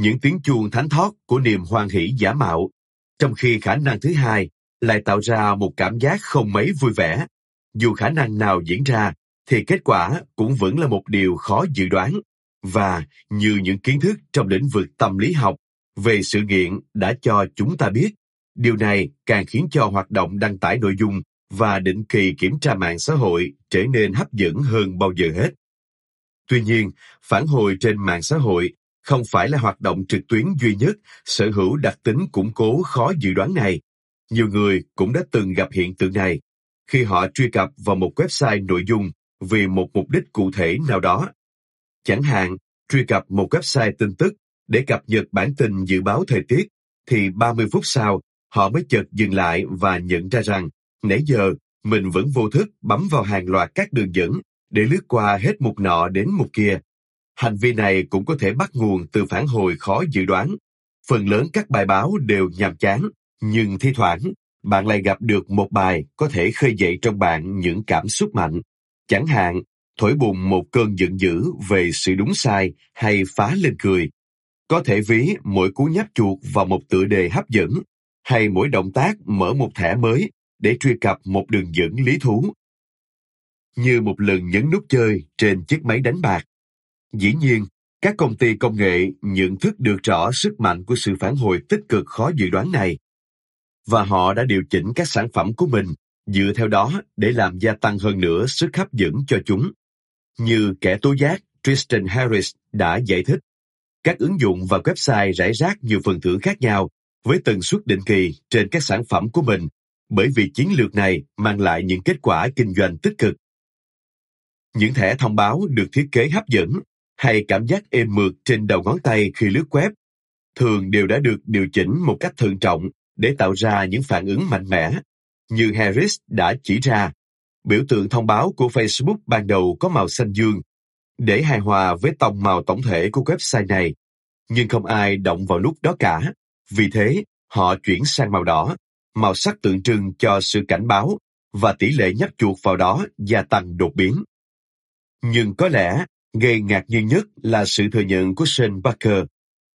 những tiếng chuông thánh thót của niềm hoan hỷ giả mạo, trong khi khả năng thứ hai lại tạo ra một cảm giác không mấy vui vẻ. Dù khả năng nào diễn ra, thì kết quả cũng vẫn là một điều khó dự đoán. Và như những kiến thức trong lĩnh vực tâm lý học về sự nghiện đã cho chúng ta biết, điều này càng khiến cho hoạt động đăng tải nội dung và định kỳ kiểm tra mạng xã hội trở nên hấp dẫn hơn bao giờ hết. Tuy nhiên, phản hồi trên mạng xã hội không phải là hoạt động trực tuyến duy nhất sở hữu đặc tính củng cố khó dự đoán này. Nhiều người cũng đã từng gặp hiện tượng này khi họ truy cập vào một website nội dung vì một mục đích cụ thể nào đó. Chẳng hạn, truy cập một website tin tức để cập nhật bản tin dự báo thời tiết, thì 30 phút sau, họ mới chợt dừng lại và nhận ra rằng, nãy giờ, mình vẫn vô thức bấm vào hàng loạt các đường dẫn để lướt qua hết mục nọ đến mục kia. Hành vi này cũng có thể bắt nguồn từ phản hồi khó dự đoán. Phần lớn các bài báo đều nhàm chán, nhưng thi thoảng, bạn lại gặp được một bài có thể khơi dậy trong bạn những cảm xúc mạnh. Chẳng hạn, thổi bùng một cơn giận dữ về sự đúng sai hay phá lên cười. Có thể ví mỗi cú nhấp chuột vào một tựa đề hấp dẫn, hay mỗi động tác mở một thẻ mới để truy cập một đường dẫn lý thú. Như một lần nhấn nút chơi trên chiếc máy đánh bạc. Dĩ nhiên, các công ty công nghệ nhận thức được rõ sức mạnh của sự phản hồi tích cực khó dự đoán này. Và họ đã điều chỉnh các sản phẩm của mình dựa theo đó để làm gia tăng hơn nữa sức hấp dẫn cho chúng. Như kẻ tố giác Tristan Harris đã giải thích, các ứng dụng và website rải rác nhiều phần thưởng khác nhau với tần suất định kỳ trên các sản phẩm của mình bởi vì chiến lược này mang lại những kết quả kinh doanh tích cực. Những thẻ thông báo được thiết kế hấp dẫn hay cảm giác êm mượt trên đầu ngón tay khi lướt web thường đều đã được điều chỉnh một cách thận trọng để tạo ra những phản ứng mạnh mẽ. Như Harris đã chỉ ra, biểu tượng thông báo của Facebook ban đầu có màu xanh dương để hài hòa với tông màu tổng thể của website này. Nhưng không ai động vào nút đó cả. Vì thế, họ chuyển sang màu đỏ, màu sắc tượng trưng cho sự cảnh báo và tỷ lệ nhấp chuột vào đó gia tăng đột biến. Nhưng có lẽ gây ngạc nhiên nhất là sự thừa nhận của Sean Parker,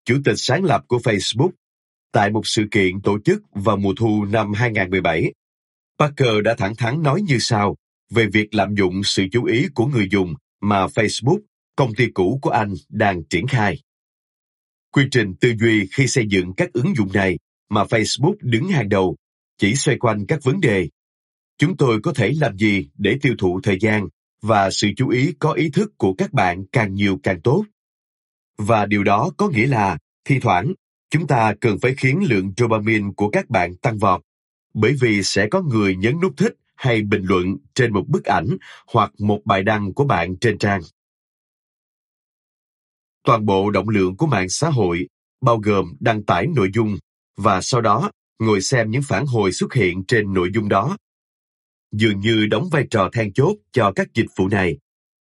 chủ tịch sáng lập của Facebook, tại một sự kiện tổ chức vào mùa thu năm 2017. Parker đã thẳng thắn nói như sau về việc lạm dụng sự chú ý của người dùng mà Facebook, công ty cũ của anh, đang triển khai. Quy trình tư duy khi xây dựng các ứng dụng này mà Facebook đứng hàng đầu chỉ xoay quanh các vấn đề. Chúng tôi có thể làm gì để tiêu thụ thời gian và sự chú ý có ý thức của các bạn càng nhiều càng tốt. Và điều đó có nghĩa là, thi thoảng, chúng ta cần phải khiến lượng dopamine của các bạn tăng vọt, bởi vì sẽ có người nhấn nút thích hay bình luận trên một bức ảnh hoặc một bài đăng của bạn trên trang. Toàn bộ động lượng của mạng xã hội bao gồm đăng tải nội dung và sau đó ngồi xem những phản hồi xuất hiện trên nội dung đó. Dường như đóng vai trò then chốt cho các dịch vụ này,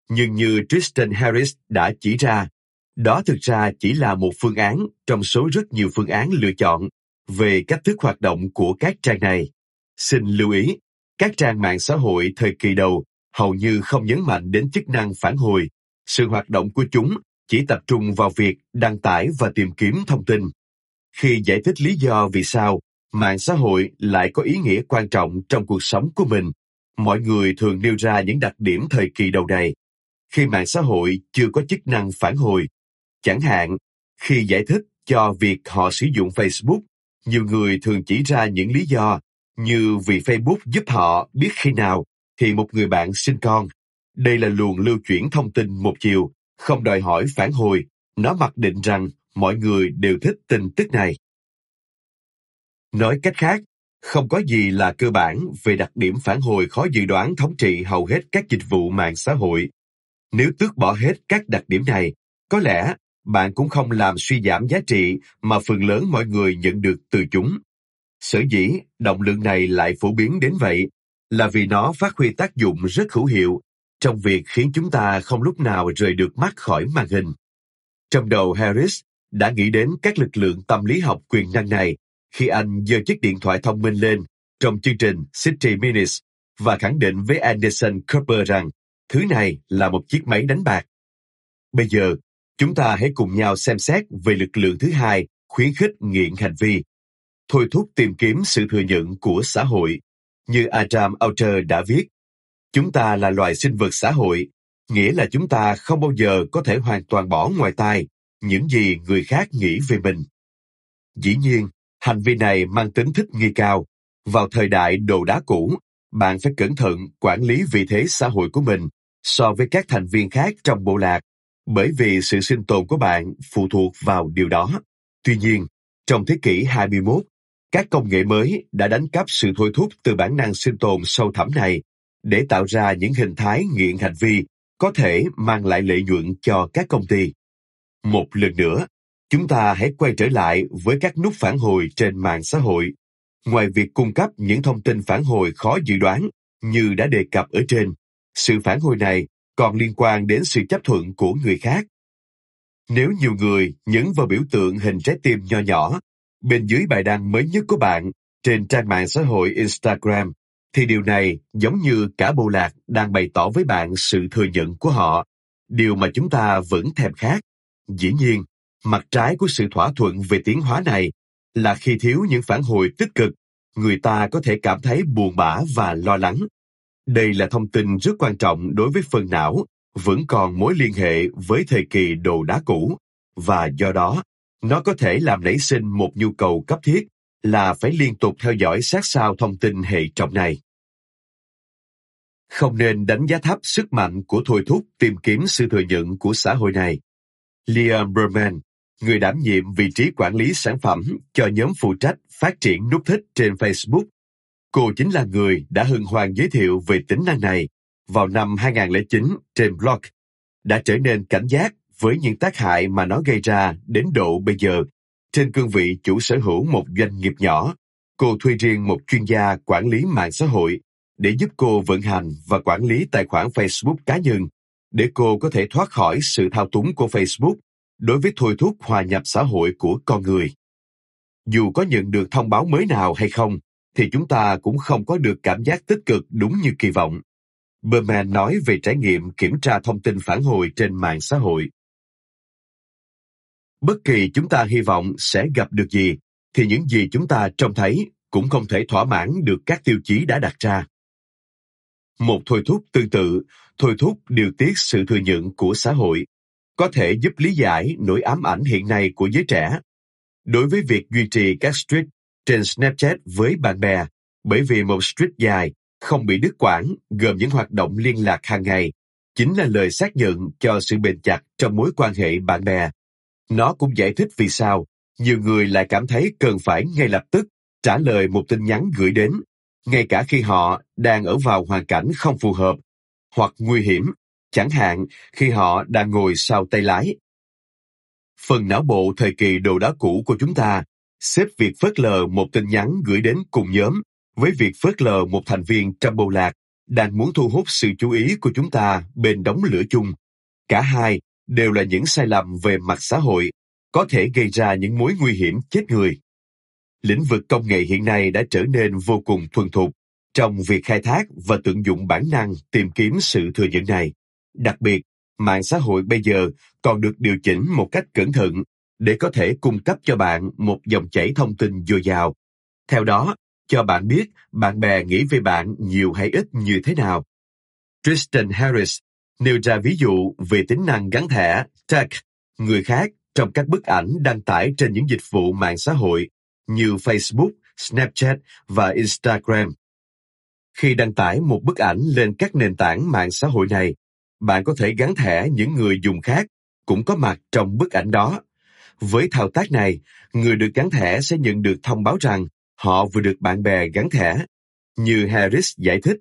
nhưng như Tristan Harris đã chỉ ra, đó thực ra chỉ là một phương án trong số rất nhiều phương án lựa chọn về cách thức hoạt động của các trang này. Xin lưu ý, các trang mạng xã hội thời kỳ đầu hầu như không nhấn mạnh đến chức năng phản hồi. Sự hoạt động của chúng chỉ tập trung vào việc đăng tải và tìm kiếm thông tin. Khi giải thích lý do vì sao mạng xã hội lại có ý nghĩa quan trọng trong cuộc sống của mình, mọi người thường nêu ra những đặc điểm thời kỳ đầu này. Khi mạng xã hội chưa có chức năng phản hồi, chẳng hạn, khi giải thích cho việc họ sử dụng Facebook, nhiều người thường chỉ ra những lý do như vì Facebook giúp họ biết khi nào thì một người bạn sinh con. Đây là luồng lưu chuyển thông tin một chiều, không đòi hỏi phản hồi, nó mặc định rằng mọi người đều thích tin tức này. Nói cách khác, không có gì là cơ bản về đặc điểm phản hồi khó dự đoán thống trị hầu hết các dịch vụ mạng xã hội. Nếu tước bỏ hết các đặc điểm này, có lẽ bạn cũng không làm suy giảm giá trị mà phần lớn mọi người nhận được từ chúng. Sở dĩ động lượng này lại phổ biến đến vậy là vì nó phát huy tác dụng rất hữu hiệu trong việc khiến chúng ta không lúc nào rời được mắt khỏi màn hình. Trong đầu Harris đã nghĩ đến các lực lượng tâm lý học quyền năng này khi anh giơ chiếc điện thoại thông minh lên trong chương trình City Minutes và khẳng định với Anderson Cooper rằng thứ này là một chiếc máy đánh bạc. Bây giờ, chúng ta hãy cùng nhau xem xét về lực lượng thứ hai khuyến khích nghiện hành vi. Thôi thúc tìm kiếm sự thừa nhận của xã hội. Như Adam Alter đã viết, chúng ta là loài sinh vật xã hội, nghĩa là chúng ta không bao giờ có thể hoàn toàn bỏ ngoài tai những gì người khác nghĩ về mình. Dĩ nhiên, hành vi này mang tính thích nghi cao. Vào thời đại đồ đá cũ, bạn phải cẩn thận quản lý vị thế xã hội của mình so với các thành viên khác trong bộ lạc, bởi vì sự sinh tồn của bạn phụ thuộc vào điều đó. Tuy nhiên, trong thế kỷ 21, các công nghệ mới đã đánh cắp sự thôi thúc từ bản năng sinh tồn sâu thẳm này để tạo ra những hình thái nghiện hành vi có thể mang lại lợi nhuận cho các công ty. Một lần nữa, chúng ta hãy quay trở lại với các nút phản hồi trên mạng xã hội. Ngoài việc cung cấp những thông tin phản hồi khó dự đoán như đã đề cập ở trên, sự phản hồi này còn liên quan đến sự chấp thuận của người khác. Nếu nhiều người nhấn vào biểu tượng hình trái tim nho nhỏ bên dưới bài đăng mới nhất của bạn trên trang mạng xã hội Instagram, thì điều này giống như cả bộ lạc đang bày tỏ với bạn sự thừa nhận của họ, điều mà chúng ta vẫn thèm khát. Dĩ nhiên, mặt trái của sự thỏa thuận về tiến hóa này là khi thiếu những phản hồi tích cực, người ta có thể cảm thấy buồn bã và lo lắng. Đây là thông tin rất quan trọng đối với phần não, vẫn còn mối liên hệ với thời kỳ đồ đá cũ, và do đó, nó có thể làm nảy sinh một nhu cầu cấp thiết là phải liên tục theo dõi sát sao thông tin hệ trọng này. Không nên đánh giá thấp sức mạnh của thôi thúc tìm kiếm sự thừa nhận của xã hội này. Liam Berman, người đảm nhiệm vị trí quản lý sản phẩm cho nhóm phụ trách phát triển nút thích trên Facebook. Cô chính là người đã hân hoan giới thiệu về tính năng này vào năm 2009 trên blog, đã trở nên cảnh giác với những tác hại mà nó gây ra đến độ bây giờ. Trên cương vị chủ sở hữu một doanh nghiệp nhỏ, cô thuê riêng một chuyên gia quản lý mạng xã hội để giúp cô vận hành và quản lý tài khoản Facebook cá nhân, để cô có thể thoát khỏi sự thao túng của Facebook đối với thôi thúc hòa nhập xã hội của con người. Dù có nhận được thông báo mới nào hay không, thì chúng ta cũng không có được cảm giác tích cực đúng như kỳ vọng. Berman nói về trải nghiệm kiểm tra thông tin phản hồi trên mạng xã hội. Bất kỳ chúng ta hy vọng sẽ gặp được gì, thì những gì chúng ta trông thấy cũng không thể thỏa mãn được các tiêu chí đã đặt ra. Một thôi thúc tương tự, thôi thúc điều tiết sự thừa nhận của xã hội, có thể giúp lý giải nỗi ám ảnh hiện nay của giới trẻ. Đối với việc duy trì các streak trên Snapchat với bạn bè, bởi vì một streak dài không bị đứt quãng gồm những hoạt động liên lạc hàng ngày, chính là lời xác nhận cho sự bền chặt trong mối quan hệ bạn bè. Nó cũng giải thích vì sao nhiều người lại cảm thấy cần phải ngay lập tức trả lời một tin nhắn gửi đến, ngay cả khi họ đang ở vào hoàn cảnh không phù hợp hoặc nguy hiểm, chẳng hạn khi họ đang ngồi sau tay lái. Phần não bộ thời kỳ đồ đá cũ của chúng ta xếp việc phớt lờ một tin nhắn gửi đến cùng nhóm với việc phớt lờ một thành viên trong bộ lạc đang muốn thu hút sự chú ý của chúng ta bên đống lửa chung. Cả hai đều là những sai lầm về mặt xã hội, có thể gây ra những mối nguy hiểm chết người. Lĩnh vực công nghệ hiện nay đã trở nên vô cùng thuần thục trong việc khai thác và tận dụng bản năng tìm kiếm sự thừa nhận này. Đặc biệt, mạng xã hội bây giờ còn được điều chỉnh một cách cẩn thận để có thể cung cấp cho bạn một dòng chảy thông tin dồi dào. Theo đó, cho bạn biết bạn bè nghĩ về bạn nhiều hay ít như thế nào. Tristan Harris nêu ra ví dụ về tính năng gắn thẻ tag người khác trong các bức ảnh đăng tải trên những dịch vụ mạng xã hội như Facebook, Snapchat và Instagram. Khi đăng tải một bức ảnh lên các nền tảng mạng xã hội này, bạn có thể gắn thẻ những người dùng khác cũng có mặt trong bức ảnh đó. Với thao tác này, người được gắn thẻ sẽ nhận được thông báo rằng họ vừa được bạn bè gắn thẻ. Như Harris giải thích,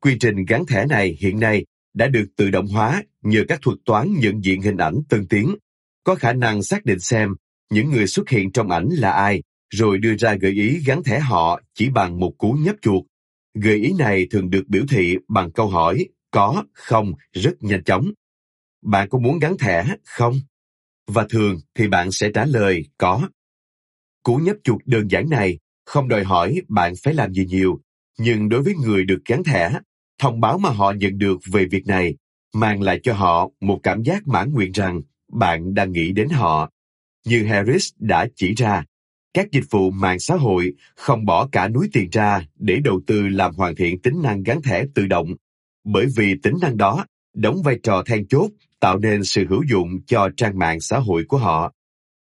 quy trình gắn thẻ này hiện nay đã được tự động hóa nhờ các thuật toán nhận diện hình ảnh tân tiến, có khả năng xác định xem những người xuất hiện trong ảnh là ai, rồi đưa ra gợi ý gắn thẻ họ chỉ bằng một cú nhấp chuột. Gợi ý này thường được biểu thị bằng câu hỏi có, không rất nhanh chóng. Bạn có muốn gắn thẻ không? Và thường thì bạn sẽ trả lời có. Cú nhấp chuột đơn giản này không đòi hỏi bạn phải làm gì nhiều, Nhưng đối với người được gắn thẻ, thông báo mà họ nhận được về việc này mang lại cho họ một cảm giác mãn nguyện rằng bạn đang nghĩ đến họ. Như Harris đã chỉ ra, các dịch vụ mạng xã hội không bỏ cả núi tiền ra để đầu tư làm hoàn thiện tính năng gắn thẻ tự động, bởi vì tính năng đó đóng vai trò then chốt tạo nên sự hữu dụng cho trang mạng xã hội của họ.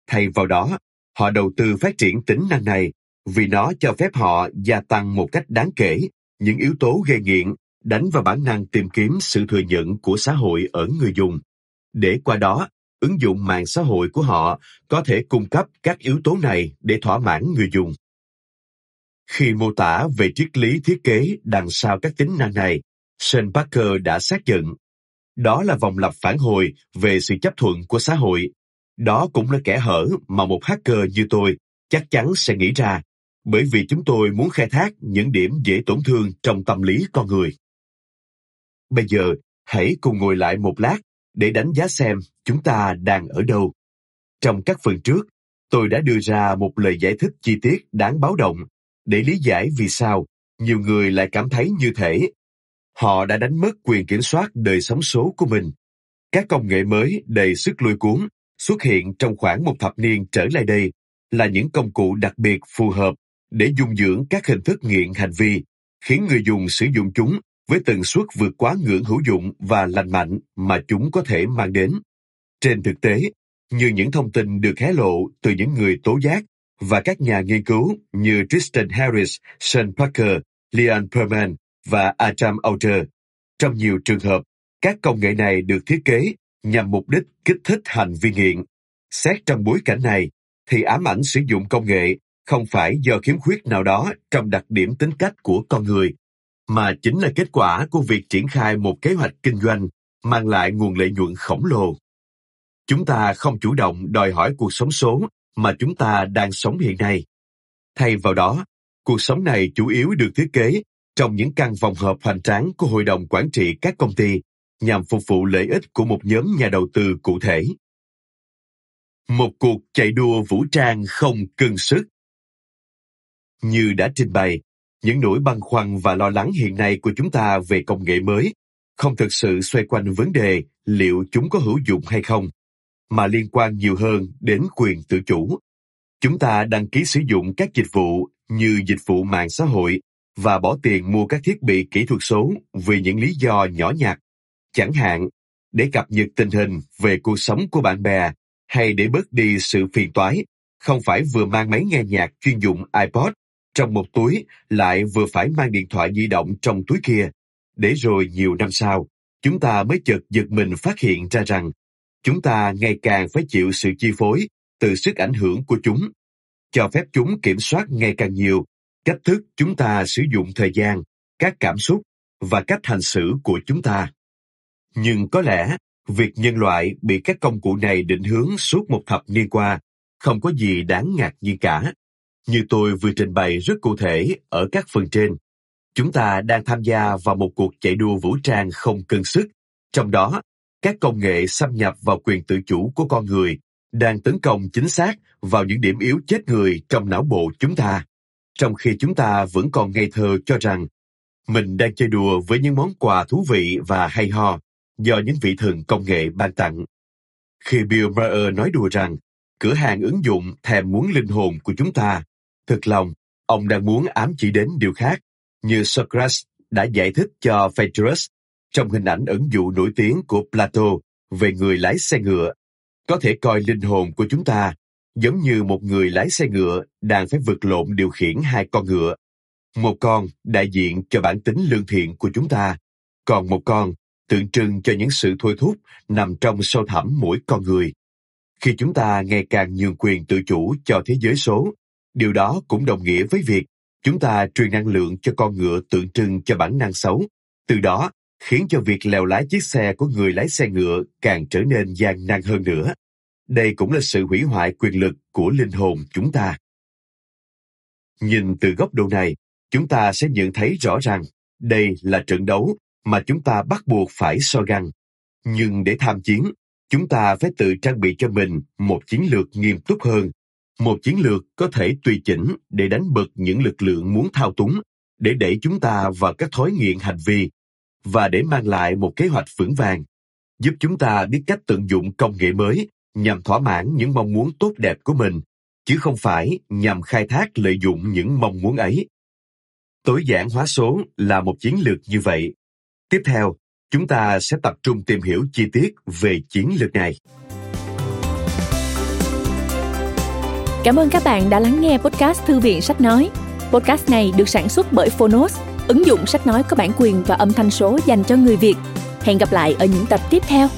Thay vào đó, họ đầu tư phát triển tính năng này vì nó cho phép họ gia tăng một cách đáng kể những yếu tố gây nghiện đánh vào bản năng tìm kiếm sự thừa nhận của xã hội ở người dùng. Để qua đó, ứng dụng mạng xã hội của họ có thể cung cấp các yếu tố này để thỏa mãn người dùng. Khi mô tả về triết lý thiết kế đằng sau các tính năng này, Sean Parker đã xác nhận đó là vòng lặp phản hồi về sự chấp thuận của xã hội. Đó cũng là kẻ hở mà một hacker như tôi chắc chắn sẽ nghĩ ra, bởi vì chúng tôi muốn khai thác những điểm dễ tổn thương trong tâm lý con người. Bây giờ, hãy cùng ngồi lại một lát để đánh giá xem chúng ta đang ở đâu. Trong các phần trước, tôi đã đưa ra một lời giải thích chi tiết đáng báo động để lý giải vì sao nhiều người lại cảm thấy như thể họ đã đánh mất quyền kiểm soát đời sống số của mình. Các công nghệ mới đầy sức lôi cuốn xuất hiện trong khoảng một thập niên trở lại đây là những công cụ đặc biệt phù hợp để dung dưỡng các hình thức nghiện hành vi, khiến người dùng sử dụng chúng với tần suất vượt quá ngưỡng hữu dụng và lành mạnh mà chúng có thể mang đến. Trên thực tế, như những thông tin được hé lộ từ những người tố giác và các nhà nghiên cứu như Tristan Harris, Sean Parker, Leon Perman và Atom Outer. trong nhiều trường hợp, các công nghệ này được thiết kế nhằm mục đích kích thích hành vi nghiện. Xét trong bối cảnh này, thì ám ảnh sử dụng công nghệ không phải do khiếm khuyết nào đó trong đặc điểm tính cách của con người, mà chính là kết quả của việc triển khai một kế hoạch kinh doanh mang lại nguồn lợi nhuận khổng lồ. Chúng ta không chủ động đòi hỏi cuộc sống số mà chúng ta đang sống hiện nay. Thay vào đó, cuộc sống này chủ yếu được thiết kế trong những căn phòng họp hoành tráng của hội đồng quản trị các công ty nhằm phục vụ lợi ích của một nhóm nhà đầu tư cụ thể. Một cuộc chạy đua vũ trang không cân sức. Như đã trình bày, những nỗi băn khoăn và lo lắng hiện nay của chúng ta về công nghệ mới không thực sự xoay quanh vấn đề liệu chúng có hữu dụng hay không, mà liên quan nhiều hơn đến quyền tự chủ. Chúng ta đăng ký sử dụng các dịch vụ như dịch vụ mạng xã hội và bỏ tiền mua các thiết bị kỹ thuật số vì những lý do nhỏ nhặt, chẳng hạn để cập nhật tình hình về cuộc sống của bạn bè hay để bớt đi sự phiền toái, không phải vừa mang máy nghe nhạc chuyên dụng iPod trong một túi lại vừa phải mang điện thoại di động trong túi kia. Để rồi nhiều năm sau, chúng ta mới chợt giật mình phát hiện ra rằng chúng ta ngày càng phải chịu sự chi phối từ sức ảnh hưởng của chúng, cho phép chúng kiểm soát ngày càng nhiều cách thức chúng ta sử dụng thời gian, các cảm xúc và cách hành xử của chúng ta. Nhưng có lẽ, việc nhân loại bị các công cụ này định hướng suốt một thập niên qua không có gì đáng ngạc nhiên cả. Như tôi vừa trình bày rất cụ thể ở các phần trên, chúng ta đang tham gia vào một cuộc chạy đua vũ trang không cân sức, trong đó các công nghệ xâm nhập vào quyền tự chủ của con người đang tấn công chính xác vào những điểm yếu chết người trong não bộ chúng ta trong khi chúng ta vẫn còn ngây thơ cho rằng mình đang chơi đùa với những món quà thú vị và hay ho do những vị thần công nghệ ban tặng. Khi Bill Maher nói đùa rằng cửa hàng ứng dụng thèm muốn linh hồn của chúng ta, thực lòng, ông đang muốn ám chỉ đến điều khác, như Socrates đã giải thích cho Phaedrus trong hình ảnh ẩn dụ nổi tiếng của Plato về người lái xe ngựa. Có thể coi linh hồn của chúng ta giống như một người lái xe ngựa đang phải vượt lộn điều khiển hai con ngựa. Một con đại diện cho bản tính lương thiện của chúng ta, còn một con tượng trưng cho những sự thôi thúc nằm trong sâu thẳm mỗi con người. Khi chúng ta ngày càng nhường quyền tự chủ cho thế giới số, điều đó cũng đồng nghĩa với việc chúng ta truyền năng lượng cho con ngựa tượng trưng cho bản năng xấu, từ đó khiến cho việc lèo lái chiếc xe của người lái xe ngựa càng trở nên gian nan hơn nữa. Đây cũng là sự hủy hoại quyền lực của linh hồn chúng ta. Nhìn từ góc độ này, chúng ta sẽ nhận thấy rõ ràng đây là trận đấu mà chúng ta bắt buộc phải so găng. Nhưng để tham chiến, chúng ta phải tự trang bị cho mình một chiến lược nghiêm túc hơn, một chiến lược có thể tùy chỉnh để đánh bật những lực lượng muốn thao túng, để đẩy chúng ta vào các thói nghiện hành vi và để mang lại một kế hoạch vững vàng, giúp chúng ta biết cách tận dụng công nghệ mới nhằm thỏa mãn những mong muốn tốt đẹp của mình, chứ không phải nhằm khai thác lợi dụng những mong muốn ấy. Tối giản hóa số là một chiến lược như vậy. Tiếp theo, chúng ta sẽ tập trung tìm hiểu chi tiết về chiến lược này. Cảm ơn các bạn đã lắng nghe podcast Thư viện Sách Nói. Podcast này được sản xuất bởi Phonos, ứng dụng sách nói có bản quyền và âm thanh số dành cho người Việt. Hẹn gặp lại ở những tập tiếp theo.